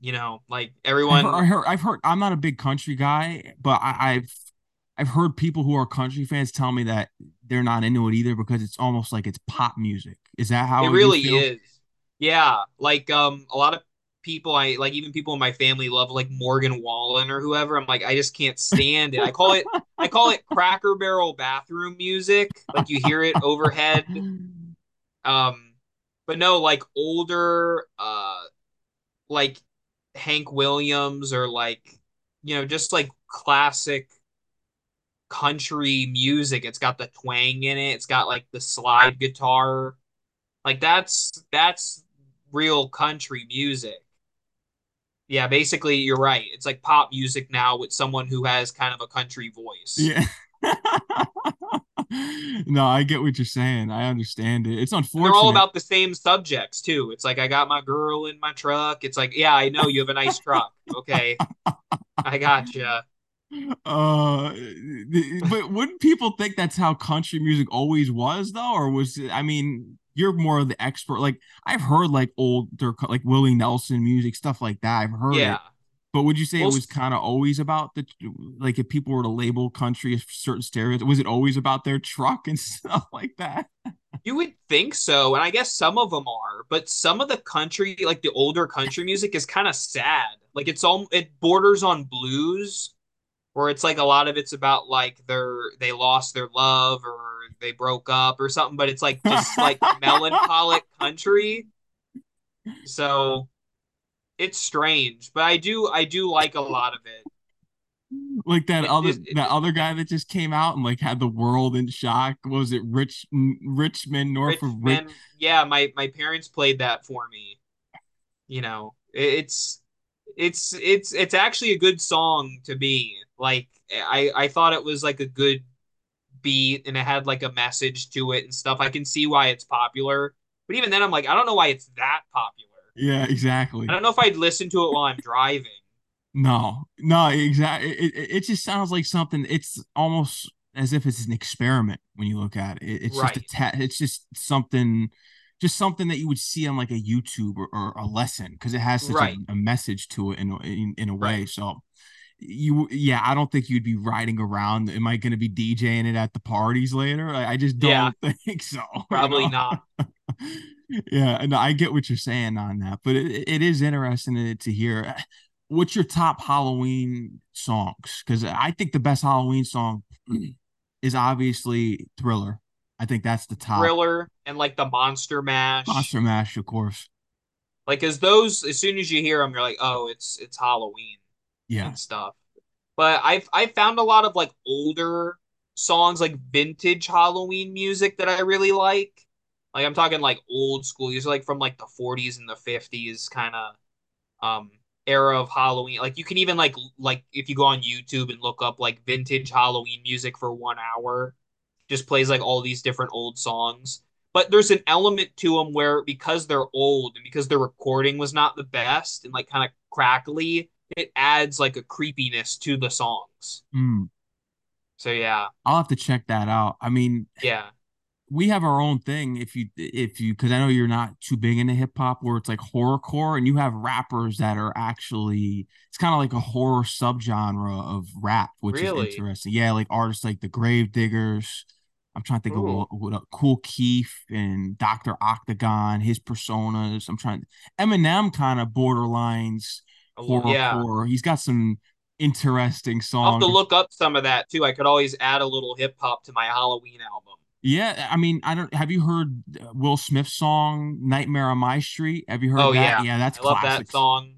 You know, like I I everyone heard, I've heard. I'm not a big country guy, but I, I've, I've heard people who are country fans tell me that they're not into it either because it's almost like it's pop music. Is that It how you really feel? is. Yeah, like um a lot of people I like even people in my family love like Morgan Wallen or whoever. I'm like I just can't stand it. I call it I call it Cracker Barrel bathroom music. Like you hear it overhead. Um but no, like older uh like Hank Williams or like you know just like classic country music. It's got the twang in it. It's got like the slide guitar Like that's that's real country music. Yeah, basically you're right. It's like pop music now with someone who has kind of a country voice. Yeah. No, I get what you're saying. I understand it. It's And they're all about the same subjects too. It's like I got my girl in my truck. It's like, yeah, I know you have a nice truck. Okay, I gotcha. Uh, but wouldn't people think that's how country music always was, though? Or was it, I mean, you're more of the expert. Like, I've heard like older, like Willie Nelson music, stuff like that. I've heard Yeah. it. But would you say it was kind of always about the, like, if people were to label country a certain stereotype was it always about their truck and stuff like that? you would think so, and I guess some of them are, but some of the country, like the older country music, is kind of sad. Like it's all it borders on blues where it's like a lot of it's about like their they lost their love or they broke up or something, but it's like just like melancholic country. So it's strange, but I do I do like a lot of it. like that It other just it that just other guy that just came out and like had the world in shock. What was it Rich Richmond north of Rich? Richmond, yeah, my my parents played that for me. You know, it, it's it's it's it's actually a good song to me. Like I I thought it was like a good beat and it had like a message to it and stuff. I can see why it's popular. But even then I'm like I don't know why it's that popular. Yeah, exactly. I don't know if I'd listen to it while I'm driving. No, no, exactly. It, it it just sounds like something. It's almost as if it's an experiment when you look at it. it it's just a Right. te- It's just something, just something that you would see on like a YouTube or, or a lesson because it has such a, Right. a message to it in, a- in in a way. Right. So you, yeah, I don't think you'd be riding around. Am I going to be DJing it at the parties later? I, I just don't think so. You probably know. not. Yeah, and I get what you're saying on that, but it, it is interesting to to hear. What's your top Halloween songs? Because I think the best Halloween song is obviously Thriller. I think that's the top. Thriller and like the Monster Mash. Monster Mash, of course. Like as those as soon as you hear them you're like, "Oh, it's it's Halloween." Yeah, and stuff. But I've I've found a lot of like older songs, like vintage Halloween music that I really like. Like I'm talking like old school. These are like from like the 40s and the 50s kind of um era of Halloween. Like you can even like like if you go on YouTube and look up like vintage Halloween music for one hour, just plays like all these different old songs. But there's an element to them where because they're old and because the recording was not the best and like kind of crackly, it adds like a creepiness to the songs. Mm, So yeah, I'll have to check that out. I mean, yeah, we have our own thing if you if you because I know you're not too big into hip hop where it's like horrorcore and you have rappers that are actually it's kind of like a horror subgenre of rap, which is interesting. Yeah, like artists like the Gravediggaz. I'm trying to think of what, what uh, Kool Keith and Dr. Octagon, his personas. I'm trying Eminem kind of borderlines little, yeah. horrorcore. He's got some interesting songs. I'll have to look up some of that too. I could always add a little hip hop to my Halloween album. Yeah, I mean, I don't. Have you heard Will Smith's song "Nightmare on My Street"? Have you heard Oh that? yeah, Yeah, that's I love that song.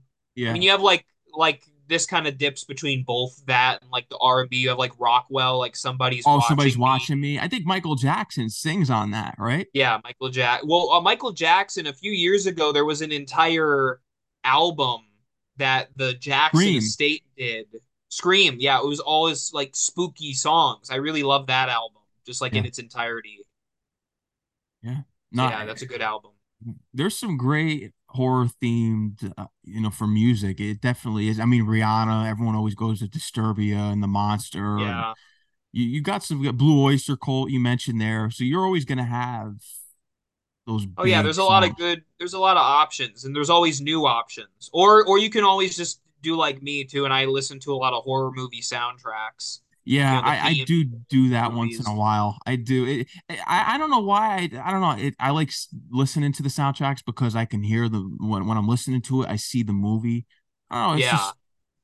I mean, you have like like this kind of dips between both that and like the R&B. You have like Rockwell, like somebody's Oh, somebody's watching me. watching me. I think Michael Jackson sings on that, right? Yeah, Michael Jack. Well, uh, Michael Jackson. A few years ago, there was an entire album that the Jackson Scream. Estate did. Scream. Yeah, it was all his like spooky songs. I really love that album, just like in its entirety. yeah. Yeah, that's a good album. there's some great horror themed, uh, you know, for music. It definitely is. I mean, Rihanna. Everyone always goes to Disturbia and the Monster, and Yeah. you you got some you got Blue Oyster Cult you mentioned there. So you're always gonna have those Oh yeah, there's a lot of good. There's a lot of options, and there's always new options. Or or you can always just do like me too, and I listen to a lot of horror movie soundtracks. You Yeah, know, I, I do do that once in a while. I do it. I, I don't know why. I, I don't know. It, I like listening to the soundtracks because I can hear the when when I'm listening to it, I see the movie. Know. It's Yeah, just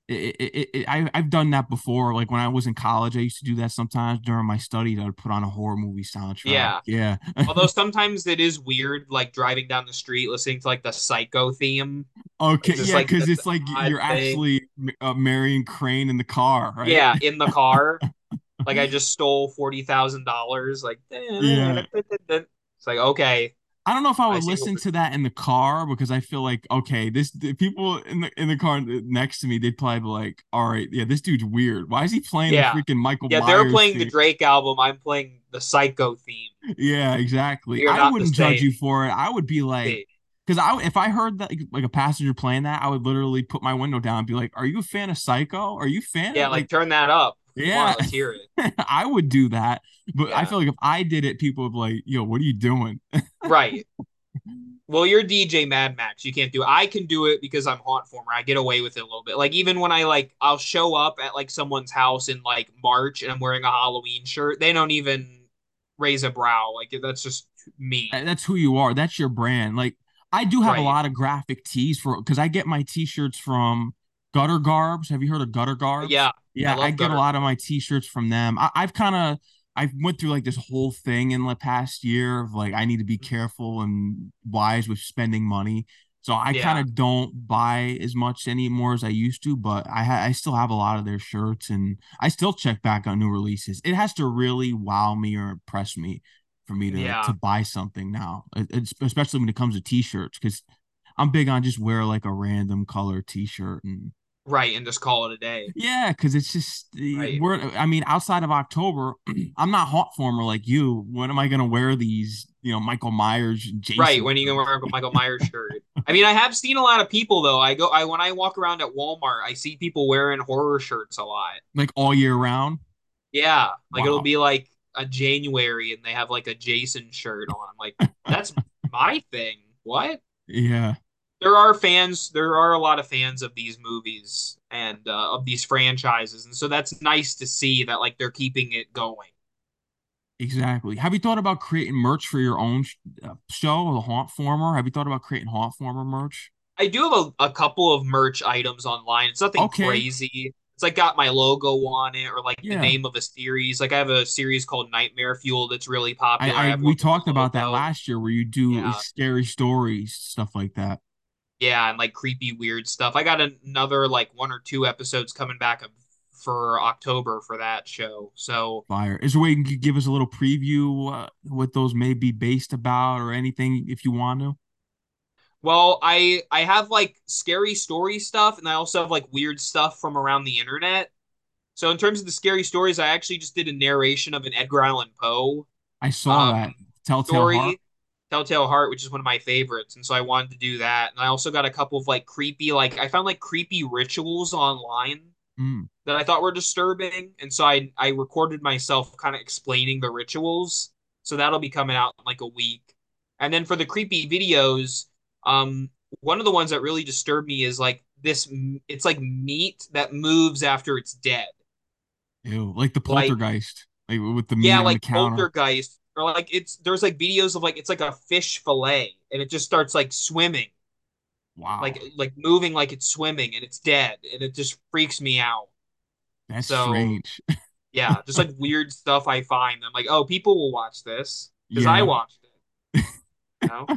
it, it, it, I I've done that before. Like when I was in college, I used to do that sometimes during my studies. I would put on a horror movie soundtrack. yeah. Yeah. Although sometimes it is weird, like driving down the street listening to like the Psycho theme. Okay. It's Yeah, like because it's like you're thing. actually uh, Marion Crane in the car, right? Yeah, in the car, like I just stole forty thousand dollars. Like, Yeah. it's like okay, I don't know if I I would what listen to that in the car because I feel like okay, this the people in the in the car next to me, they'd probably be like, all right, yeah, this dude's weird. Why is he playing the freaking Michael yeah. They're Myers playing the? Drake album. I'm playing the Psycho theme. Yeah, exactly. I wouldn't judge you for it. I would be like, because I if I heard that like a passenger playing that, I would literally put my window down and be like, are you a fan of Psycho? Are you fan Yeah, of like like turn that up. Yeah, hear it. I would do that. But I feel like if I did it, people would be like, yo, what are you doing? right. Well, you're DJ Mad Max. You can't do it. I can do it because I'm haunt former. I get away with it a little bit. Like even when I like, I'll show up at like someone's house in like March and I'm wearing a Halloween shirt. They don't even raise a brow. Like that's just me. That's who you are. That's your brand. Like I do have a lot of graphic tees for because I get my t-shirts from Gutter Garbs. Have you heard of Gutter Garbs? Yeah, Yeah, I love get a lot of my t-shirts from them. I, I've kind of I went through like this whole thing in the past year of like I need to be careful and wise with spending money. So I kind of don't buy as much anymore as I used to, but I ha I still have a lot of their shirts and I still check back on new releases. It has to really wow me or impress me for me to to buy something now, it's, especially when it comes to t-shirts, because I'm big on just wear like a random color t-shirt and Right. And just call it a day. yeah, because it's just Right. we're I mean, outside of October, I'm not haunt former like you. When am I gonna wear these, you know, Michael Myers and Right. Jason When you can shirts? wear a Michael Myers shirt. I mean, I have seen a lot of people though. I go, I when I walk around at Walmart, I see people wearing horror shirts a lot. like all year round? Yeah, like it'll be like a January and they have like a Jason shirt on. I'm like, that's my thing. What? Yeah, There are fans, there are a lot of fans of these movies and uh, of these franchises. And so that's nice to see that like they're keeping it going. exactly. Have you thought about creating merch for your own uh, show, the Haunt Former? Have you thought about creating Haunt Former merch? I do have a, a couple of merch items online. It's nothing Okay. crazy. It's like got my logo on it or like the name of a series. Like I have a series called Nightmare Fuel that's really popular. I I have we talked about that last year where you do Yeah. scary stories, stuff like that. Yeah, and like creepy, weird stuff. I got another like one or two episodes coming back for October for that show. So, Fire. Is there a way you can give us a little preview uh, what those may be based about or anything if you want to? well, I I have like scary story stuff, and I also have like weird stuff from around the internet. So, in terms of the scary stories, I actually just did a narration of an Edgar Allan Poe I saw um that Telltale Heart. story. Telltale Heart, which is one of my favorites, and so I wanted to do that. And I also got a couple of like creepy, like I found like creepy rituals online Mm. that I thought were disturbing, and so I I recorded myself kind of explaining the rituals. So that'll be coming out in like a week. And then for the creepy videos, um, one of the ones that really disturbed me is like this. It's like meat that moves after it's dead. Ew. Like the poltergeist, like with the meat yeah, the like counter. poltergeist, or like it's there's like videos of like it's like a fish fillet, and it just starts like swimming, Wow. like like moving like it's swimming, and it's dead, and it just freaks me out. That's So strange. yeah, just like weird stuff I find. I'm like, oh, people will watch this because I Yeah. watched it. You know?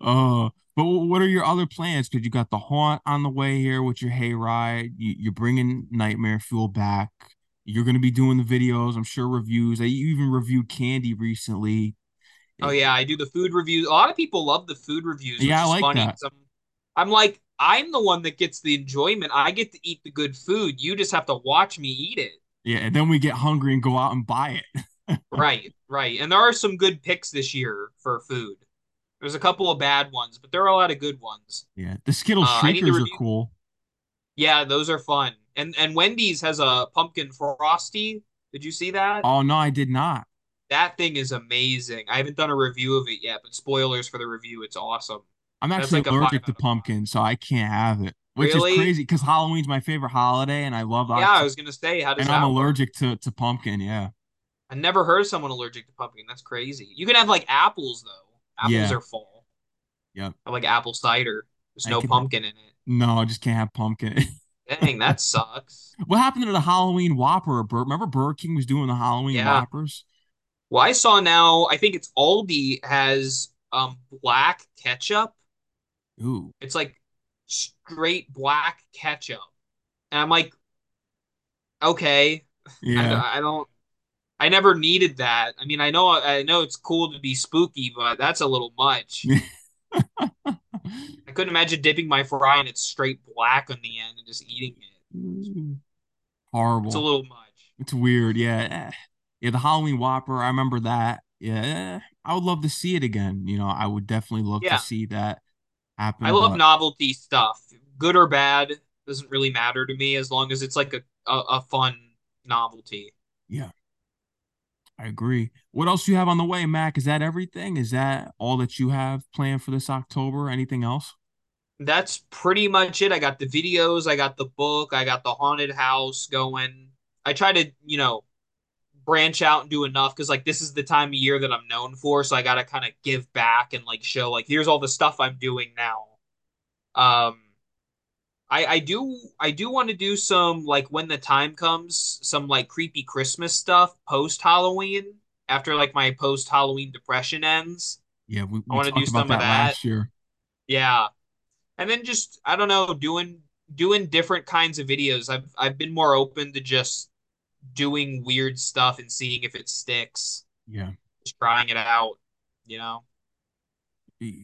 Uh, but what are your other plans? Because you got the haunt on the way here with your hayride. You, you're bringing Nightmare Fuel back. You're going to be doing the videos, I'm sure reviews. I even reviewed Candy recently. Oh yeah, I do the food reviews. A lot of people love the food reviews, which Yeah, I like funny that. I'm I'm like I'm the one that gets the enjoyment. I get to eat the good food. You just have to watch me eat it. Yeah, and then we get hungry and go out and buy it. Right, right. And there are some good picks this year for food. There's a couple of bad ones, but there are a lot of good ones. Yeah, the Skittles Uh, shakers are cool. Yeah, those are fun. And and Wendy's has a pumpkin frosty. Did you see that? Oh no, I did not. That thing is amazing. I haven't done a review of it yet, but spoilers for the review. It's awesome. I'm That's actually like allergic to out of five. pumpkin, so I can't have it, which is crazy because Halloween's my favorite holiday, and I love Yeah, I was gonna say, how does and I'm work? allergic to to pumpkin. Yeah, I never heard of someone allergic to pumpkin. That's crazy. You can have like apples though. Apples yeah, are fall. yep. I like apple cider. There's I no pumpkin in it. No, I just can't have pumpkin. Dang, that sucks. What happened to the Halloween Whopper? Remember Burger King was doing the Halloween Yeah. Whoppers? Well, I saw now, I think it's Aldi has um black ketchup. Ooh, It's like straight black ketchup. And I'm like, okay, yeah. I, I don't I never needed that. I mean, I know I know it's cool to be spooky, but that's a little much. I couldn't imagine dipping my fry and it's straight black on the end and just eating it. Horrible. It's a little much. It's weird. Yeah. Eh. Yeah, the Halloween Whopper, I remember that. Yeah. I would love to see it again. You know, I would definitely love to see that I love but novelty stuff. Good or bad doesn't really matter to me as long as it's like a a, a fun novelty. yeah, I agree. What else you have on the way, Mak? Is that everything? Is that all that you have planned for this October? Anything else? That's pretty much it. I got the videos, I got the book, I got the haunted house going. I try to, you know, branch out and do enough because like this is the time of year that I'm known for, so I gotta kind of give back and like show like here's all the stuff I'm doing now. Um, I I do I do want to do some like when the time comes, some like creepy Christmas stuff post Halloween after like my post Halloween depression ends. Yeah, we, I want to do some of that that. last year. Yeah. And then just I don't know, doing doing different kinds of videos. I've I've been more open to just doing weird stuff and seeing if it sticks, Yeah. just trying it out, you know?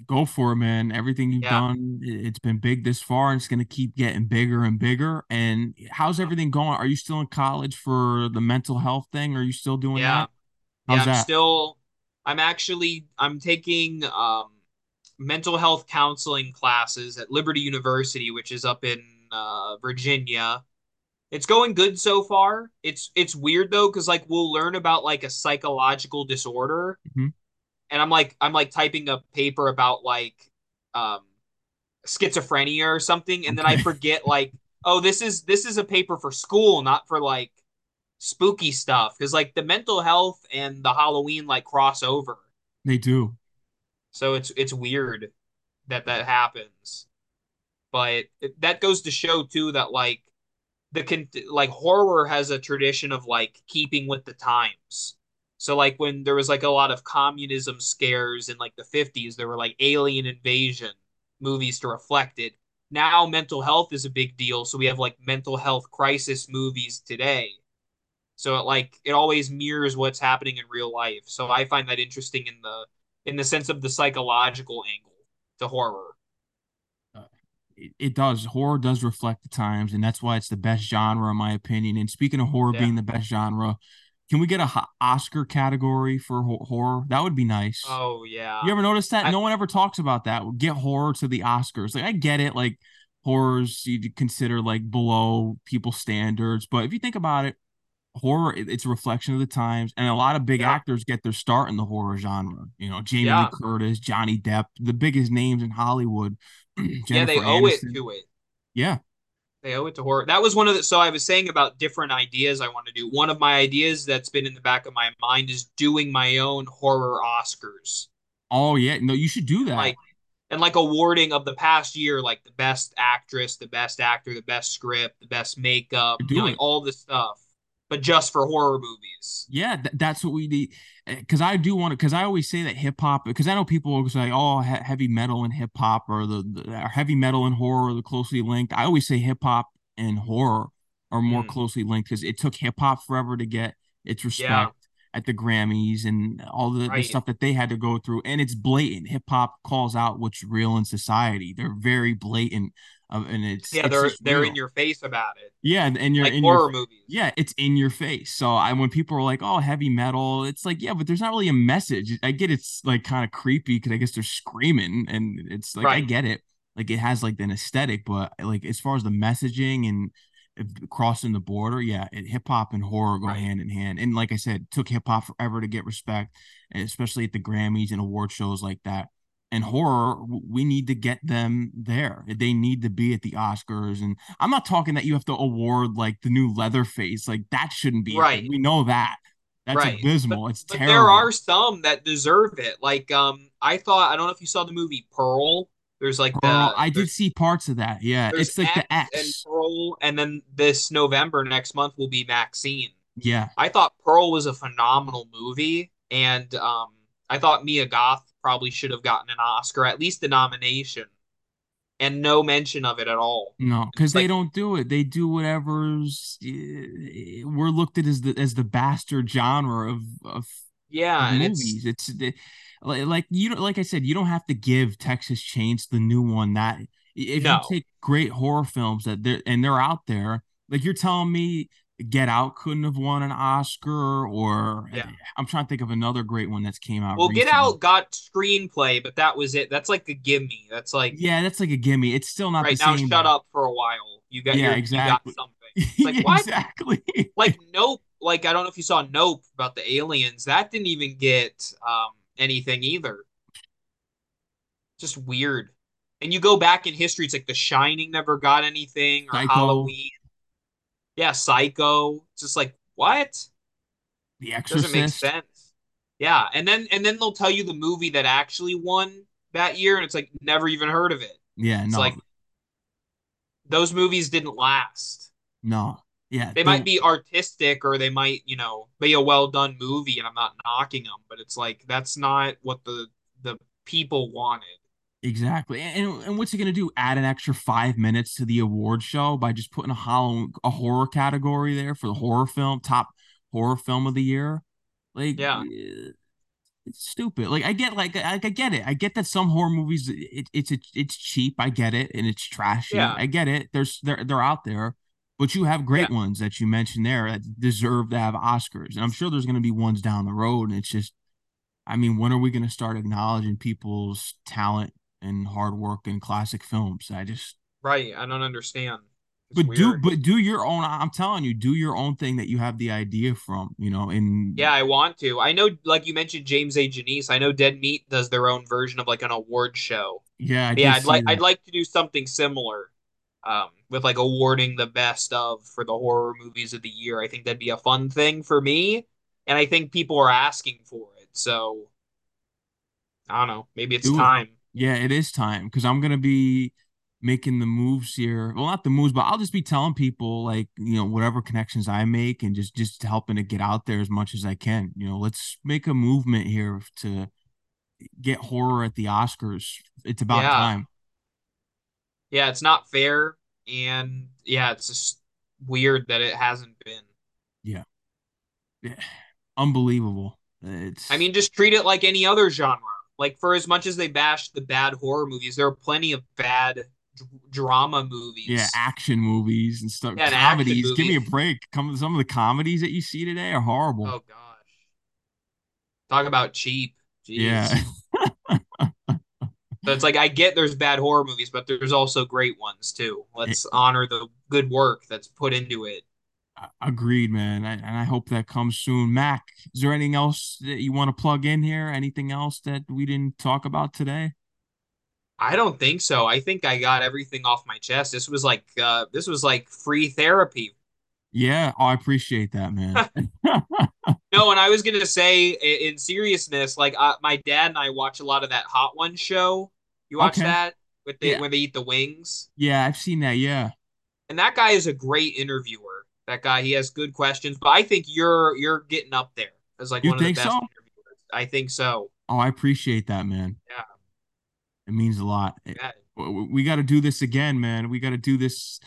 Go for it, man. Everything you've Yeah. done, it's been big this far and it's going to keep getting bigger and bigger. And how's everything going? Are you still in college for the mental health thing? Are you still doing Yeah. that? Yeah, I'm that? still I'm actually I'm taking um mental health counseling classes at Liberty University, which is up in uh Virginia. It's going good so far. It's it's weird though, because like we'll learn about like a psychological disorder Mhm. And I'm like I'm like typing a paper about like um schizophrenia or something, and then I forget like, oh, this is this is a paper for school, not for like spooky stuff. Because like the mental health and the Halloween like cross over. They do. So it's it's weird that that happens. But it, that goes to show too that like the con like horror has a tradition of like keeping with the times. So like when there was like a lot of communism scares in like the 50s, there were like alien invasion movies to reflect it. Now mental health is a big deal, so we have like mental health crisis movies today. So it like it always mirrors what's happening in real life. So I find that interesting in the in the sense of the psychological angle to horror. Uh, It, it does. Horror does reflect the times, and that's why it's the best genre, in my opinion. And speaking of horror Yeah. being the best genre, Can we get a ho- Oscar category for ho- horror? That would be nice. Oh yeah. You ever notice that? I, No one ever talks about that. Get horror to the Oscars. Like I get it, like horrors you consider like below people's standards, but if you think about it, horror it's a reflection of the times, and a lot of big yeah. actors get their start in the horror genre. You know, Jamie Lee Curtis, Johnny Depp, the biggest names in Hollywood. Yeah, they owe it to it. Yeah, They owe it to horror. That was one of the. So I was saying about different ideas I want to do. One of my ideas that's been in the back of my mind is doing my own horror Oscars, Oh yeah, no, you should do that. like and like awarding of the past year, like the best actress, the best actor, the best script, the best makeup, Do you know, like all this stuff, but just for horror movies. Yeah, th- that's what we need. Because I do want to. Because I always say that hip hop. Because I know people will say, "Oh, he- heavy metal and hip hop, or the, the or heavy metal and horror are the closely linked." I always say hip hop and horror are more Mm. closely linked because it took hip hop forever to get its respect Yeah. at the Grammys and all the, the stuff that they had to go through. And it's blatant. Hip hop calls out what's real in society. They're very blatant, of, and it's Yeah, it's they're they're real. in your face about it, yeah, and, and you're like in your horror movies. yeah, it's in your face. So I when people are like, "Oh, heavy metal," it's like, yeah, but there's not really a message. I get it's like kind of creepy because I guess they're screaming, and it's like I get it. Like it has like an aesthetic, but like as far as the messaging and crossing the border, yeah, hip hop and horror go Right. hand in hand. And like I said, took hip hop forever to get respect, especially at the Grammys and award shows like that. And horror, we need to get them there. They need to be at the Oscars. And I'm not talking that you have to award like the new Leatherface. Like that shouldn't be. Right. We know that. That's Right. abysmal. it's But terrible. there are some that deserve it. Like um, I thought I don't know if you saw the movie Pearl. There's like Pearl, the I did see parts of that. Yeah, it's like the X and X. Pearl, and then this November next month will be Maxine. Yeah, I thought Pearl was a phenomenal movie, and um, I thought Mia Goth probably should have gotten an Oscar, at least a nomination, and no mention of it at all. no, because they like- don't do it. They do whatever's. eh, We're looked at as the as the bastard genre of of Yeah, of movies. it's It's, the like, like you don't like I said, you don't have to give Texas Chains the new one. That if No. you take great horror films that they're and they're out there, like you're telling me Get Out couldn't have won an Oscar, or Yeah. I'm trying to think of another great one that's came out. well, Get. Out got screenplay, but that was it. That's like a gimme. That's like Yeah, that's like a gimme. It's still not right now, same. shut up for a while. You got Yeah, your, exactly. You got something. It's like what? exactly. like Nope. Like I don't know if you saw Nope about the aliens. That didn't even get um anything either. Just weird. And you go back in history, it's like The Shining never got anything, or Psycho. Halloween. Yeah, Psycho. Just like what? the Doesn't make sense. Yeah, and then and then they'll tell you the movie that actually won that year, and it's like never even heard of it. Yeah, It's no, like those movies didn't last. no. Yeah, They the- might be artistic or they might, you know, be a well done movie and I'm not knocking them, but it's like that's not what the the people wanted. Exactly. And and what's he gonna do? Add an extra five minutes to the award show by just putting a hollow a horror category there for the horror film, top horror film of the year? Like Yeah. eh, it's stupid. Like I get like I, I get it. I get that some horror movies it, it's it's cheap. I get it and it's trashy. Yeah. I get it. There's they're they're out there. But you have great ones that you mentioned there that deserve to have Oscars. And I'm sure there's gonna be ones down the road. And it's just I mean, when are we gonna start acknowledging people's talent and hard work in classic films. I just Right. I don't understand. It's but do but do your own I'm telling you, do your own thing that you have the idea from, you know, and yeah, I want to. I know like you mentioned James A. Janisse. I know Dead Meat does their own version of like an award show. yeah, I yeah, I'd like that. I'd like to do something similar. Um, with like awarding the best of for the horror movies of the year. I think that'd be a fun thing for me. And I think people are asking for it. So I don't know. Maybe it's Do it. Yeah, it is time because I'm gonna be making the moves here. Well, not the moves, but I'll just be telling people like, you know, whatever connections I make and just just helping to get out there as much as I can. You know, let's make a movement here to get horror at the Oscars. It's about Yeah. time. Yeah, it's not fair. And yeah, it's just weird that it hasn't been. Yeah. Yeah. Unbelievable. It's I mean, just treat it like any other genre. Like for as much as they bash the bad horror movies, there are plenty of bad drama movies. Yeah, action movies and stuff. Yeah, comedies. Give me a break. Come some of the comedies that you see today are horrible. Oh gosh. Talk about cheap. Jeez. yeah. So it's like I get there's bad horror movies, but there's also great ones too. Let's honor the good work that's put into it. Agreed, man. I, and I hope that comes soon. Mak, is there anything else that you want to plug in here? Anything else that we didn't talk about today? I don't think so. I think I got everything off my chest. This was like uh this was like free therapy. Yeah, oh, I appreciate that, man. No, and I was gonna say in, seriousness, like uh, my dad and I watch a lot of that Hot One show. You watch Okay. that with the Yeah. when they eat the wings? yeah, I've seen that. Yeah. And that guy is a great interviewer. That guy, he has good questions, but I think you're you're getting up there as like You one of the best so? interviewers. I think so. Oh, I appreciate that, man. Yeah. It means a lot. Yeah. we got to do this again, man. We got to do this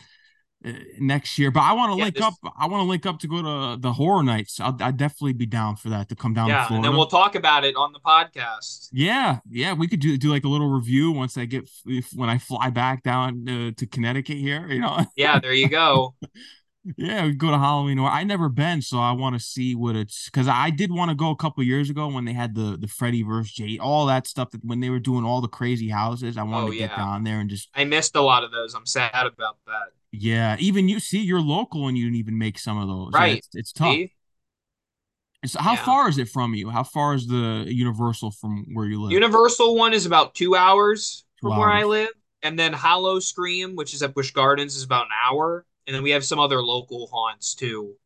uh, next year. But I want to Yeah, link this- up. I want to link up to go to the horror nights. I'll, I'd definitely be down for that to come down to Yeah, and then we'll talk about it on the podcast. yeah, yeah, we could do do like a little review once I get if when I fly back down uh, to Connecticut here. You know, Yeah, there you go. yeah, we go to Halloween. Or I never been, so I want to see what it's because I did want to go a couple years ago when they had the the Freddy versus Jay, all that stuff that when they were doing all the crazy houses. I wanted Oh, to get down there and just I missed a lot of those. I'm sad about that. Yeah, even you see, you're local and you didn't even make some of those. Right. It's, it's tough. See? It's, how Yeah. far is it from you? How far is the Universal from where you live? Universal one is about two hours from where I live, and then Howl-O-Scream, which is at Busch Gardens, is about an hour, and then we have some other local haunts too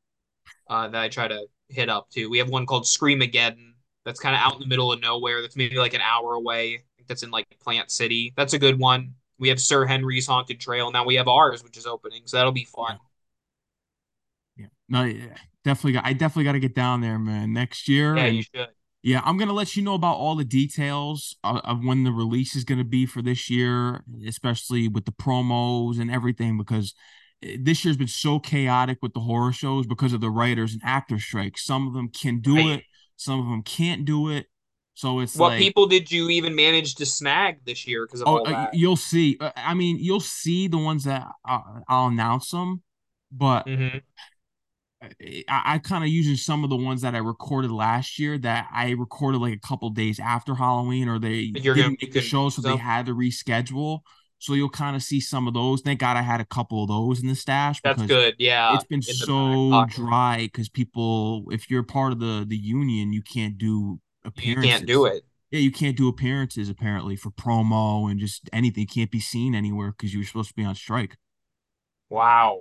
uh, that I try to hit up too. We have one called Screamageddon that's kind of out in the middle of nowhere. That's maybe like an hour away. That's in like Plant City. That's a good one. We have Sir Henry's Haunted Trail. Now we have ours, which is opening, so that'll be fun. yeah. No, yeah, definitely. Got, I definitely got to get down there, man. Next year. Yeah, and you should. yeah, I'm gonna let you know about all the details of, of when the release is gonna be for this year, especially with the promos and everything, because this year's been so chaotic with the horror shows because of the writers and actor strikes. Some of them can do Right. it, some of them can't do it. So it's What like people did you even manage to snag this year because Oh, uh, you'll see. Uh, I mean, you'll see the ones that uh, I'll announce them, but hmm I, I kind of using some of the ones that I recorded last year that I recorded like a couple days after Halloween, or they You're didn't make the show, so they had to reschedule. So you'll kind of see some of those. Thank God I had a couple of those in the stash That's good. Yeah, it's been in the back so dry because people, if you're part of the the union, you can't do appearances. You can't do it. Yeah, you can't do appearances apparently for promo and just anything. Can't be seen anywhere because you were supposed to be on strike. Wow.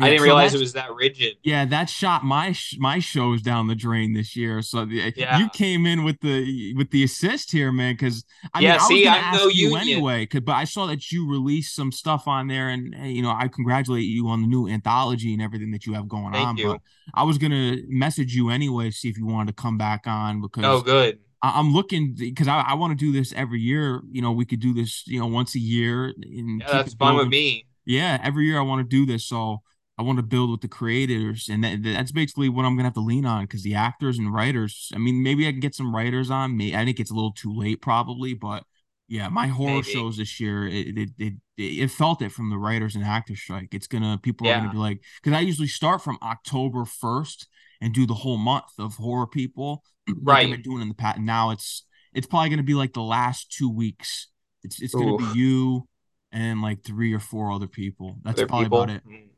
I didn't so realize it was that rigid. Yeah, that shot my sh- my shows down the drain this year. So the, Yeah. you came in with the with the assist here, man. Because I Yeah, mean, I was gonna I'm ask no you union. anyway. but I saw that you released some stuff on there, and you know, I congratulate you on the new anthology and everything that you have going Thank on. you. But I was gonna message you anyway, see if you wanted to come back on because Oh, good. I'm looking because I, I want to do this every year. You know, we could do this, you know, once a year. And Yeah, that's fine with me. Yeah, every year I want to do this, so I want to build with the creators, and that, that's basically what I'm gonna have to lean on because the actors and writers. I mean, maybe I can get some writers on. May I think it's a little too late, probably, but yeah, my horror Maybe. shows this year, it it, it it felt it from the writers and actors strike. It's gonna people are gonna be like, because I usually start from October first and do the whole month of horror people, like Right. I've been doing in the past. Now it's it's probably gonna be like the last two weeks. It's it's gonna be you and like three or four other people. That's Other probably people. about it. Mm.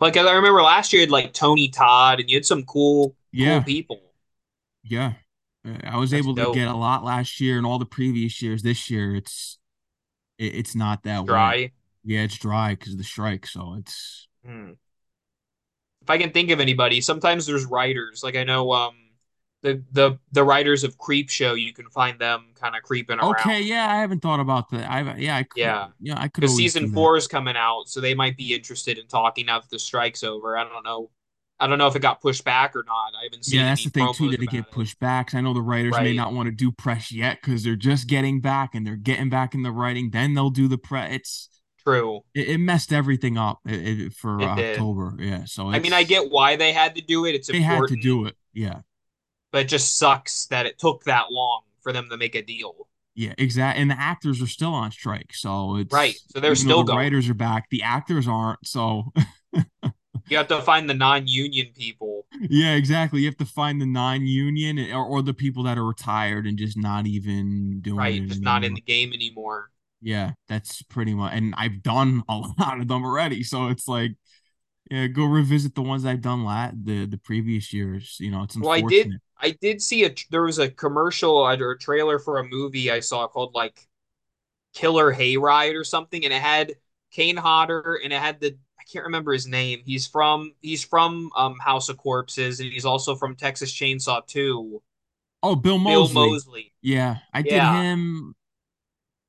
Like I remember last year, you had like Tony Todd, and you had some cool, Yeah. cool people. Yeah. I was That's able to get a lot last year and all the previous years. This year, it's it, it's not that way. Dry. Yeah, it's dry because of the strike. So it's Hmm. If I can think of anybody, sometimes there's writers. Like I know, um, the the the writers of Creepshow. You can find them kind of creeping around. okay. Yeah, I haven't thought about that. I yeah, I could, Yeah. yeah, I could Because season four is coming out, so they might be interested in talking now that the strike's over. I don't know. I don't know if it got pushed back or not. I haven't seen. Yeah, that's the thing too. Did it get pushed back? 'Cause I know the writers may not want to do press yet because they're just getting back and they're getting back in the writing. Then they'll do the press. It's True. it, it messed everything up it, it- for. October. Yeah, so I mean, I get why they had to do it. It's they had important. to do it. Yeah. But it just sucks that it took that long for them to make a deal. Yeah, exactly. And the actors are still on strike. So it's Right. So they're still the going. writers are back, the actors aren't. So You have to find the non-union people. yeah, exactly. You have to find the non-union or, or the people that are retired and just not even doing Right. Just not in the game anymore. Yeah, that's pretty much. And I've done a lot of them already. So it's like, yeah, go revisit the ones I've done lat the the previous years. You know, it's Well, I did. I did see a there was a commercial or a trailer for a movie I saw called like Killer Hayride or something, and it had Kane Hodder and it had the I can't remember his name. He's from he's from um House of Corpses and he's also from Texas Chainsaw 2. Oh, Bill Bill Moseley. Moseley. Yeah, I did Yeah. him.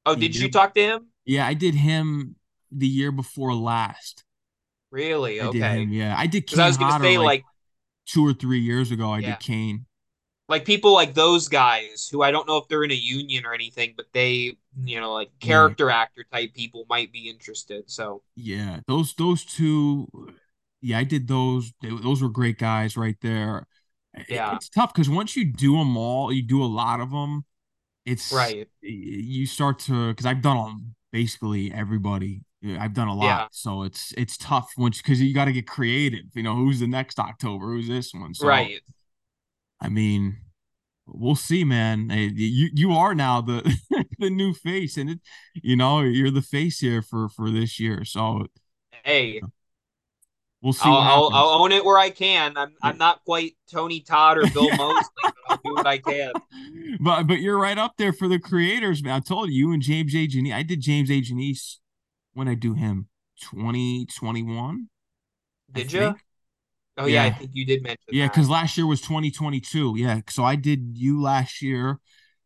Oh, did you talk to him? yeah, I did him the year before last. Really? I did Okay. him. Yeah, I did Because I was gonna Hodder say like like two or three years ago. I did yeah, Kane. like people like those guys who I don't know if they're in a union or anything, but they you know like Yeah, character actor type people might be interested. So yeah. Those those two. Yeah, I did those. They, those were great guys right there. Yeah, it's tough because once you do them all, you do a lot of them. It's right. you start to because I've done on basically everybody. Yeah, I've done a lot, Yeah, so it's it's tough once because you got to get creative. You know, who's the next October? Who's this one? So right. I mean, we'll see, man. Hey, You you are now the the new face, and it you know you're the face here for for this year. So Hey, we'll see I'll, I'll. I'll own it where I can. I'm I'm not quite Tony Todd or Bill Moseley, but I'll do what I can. but but you're right up there for the creators, man. I told you, you and James A. Janisse. I did James A. Janisse when I do him 2021, I Did you? think. Oh yeah, I think you did mention Yeah, because last year was 2022. Yeah. So I did you last year,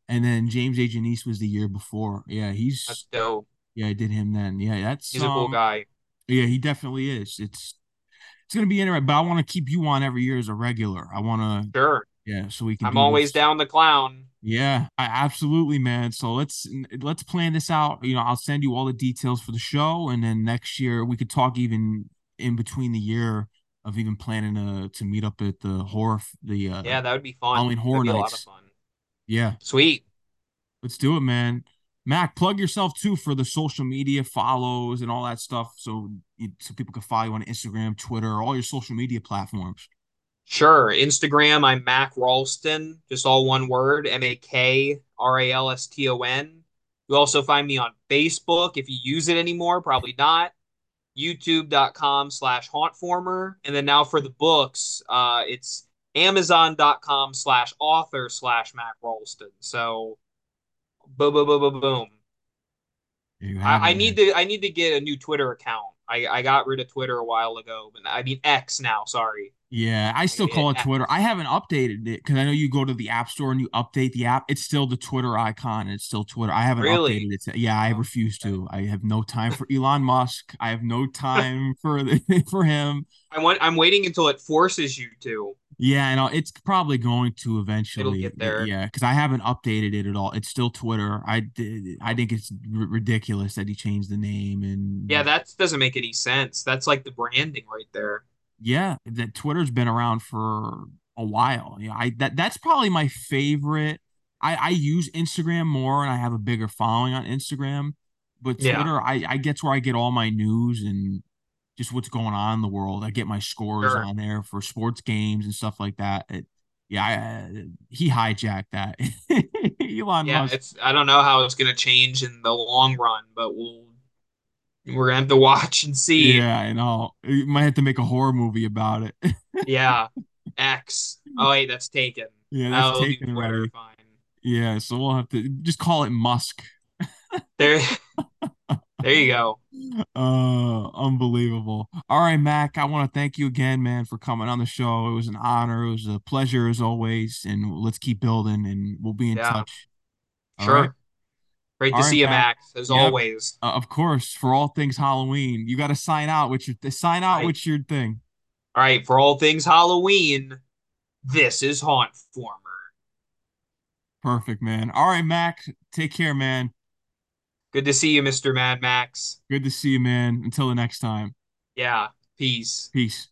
and then James A. Janisse was the year before. Yeah, That's he's dope. yeah, I did him then. Yeah, that's He's a cool um guy. yeah, he definitely is. It's it's gonna be interesting, but I want to keep you on every year as a regular. I wanna Sure. Yeah, so we can I'm do always this. down the clown. Yeah, I absolutely, man. So let's let's plan this out. You know, I'll send you all the details for the show, and then next year we could talk even in between the year of even planning to to meet up at the horror the uh Yeah, that would be fun. Halloween Horror be a lot of Nights. fun. Yeah, Sweet. let's do it, man. Mak, plug yourself too for the social media follows and all that stuff, so you, so people can follow you on Instagram, Twitter, all your social media platforms. Sure. Instagram, I'm Mak Ralston, just all one word, M A K R A L S T O N. You also find me on Facebook if you use it anymore, probably not. YouTube.com slash hauntformer. And then now for the books, uh, it's Amazon.com slash author slash Mak Ralston. So boom, boom, boom, boom, boom. There you have it, I, I need to I need to get a new Twitter account. I, I got rid of Twitter a while ago, but I mean X now, sorry. Yeah, I still call it Twitter. I haven't updated it because I know you go to the App Store and you update the app. It's still the Twitter icon. And it's still Twitter. I haven't Really? updated it. To, yeah, I Oh, refuse to. I have no time for Elon Musk. I have no time for the, for him. I want I'm waiting until it forces you to. Yeah, I know it's probably going to eventually. It'll get there. Yeah, because I haven't updated it at all. It's still Twitter. I did. I think it's r- ridiculous that he changed the name and. Yeah, that doesn't make any sense. That's like the branding right there. Yeah, that Twitter's been around for a while. Yeah, I that that's probably my favorite. I I use Instagram more and I have a bigger following on Instagram, but Yeah, Twitter, I I get where I get all my news and just what's going on in the world. I get my scores sure. on there for sports games and stuff like that. It, yeah, I, he hijacked that. Elon Yeah, Musk. it's I don't know how it's gonna change in the long run, but we'll we're gonna have to watch and see. Yeah, I know. You might have to make a horror movie about it. Yeah. X. Oh wait, that's taken. Yeah, that's I'll taken already. fine. Yeah, so we'll have to just call it Musk. There there you go. Uh, unbelievable. All right, Mak, I want to thank you again, man, for coming on the show. It was an honor. It was a pleasure as always. And let's keep building and we'll be in Yeah, touch. All right. Great to see you. Max, as Yep. always. Uh, of course, for all things Halloween, you got to sign out with your sign out right. with your thing. All right, for all things Halloween, this is Haunt Former. Perfect, man. All right, Max, Take care, man. Good to see you, Mr. Mad Max. Good to see you, man. Until the next time. Yeah, peace. Peace.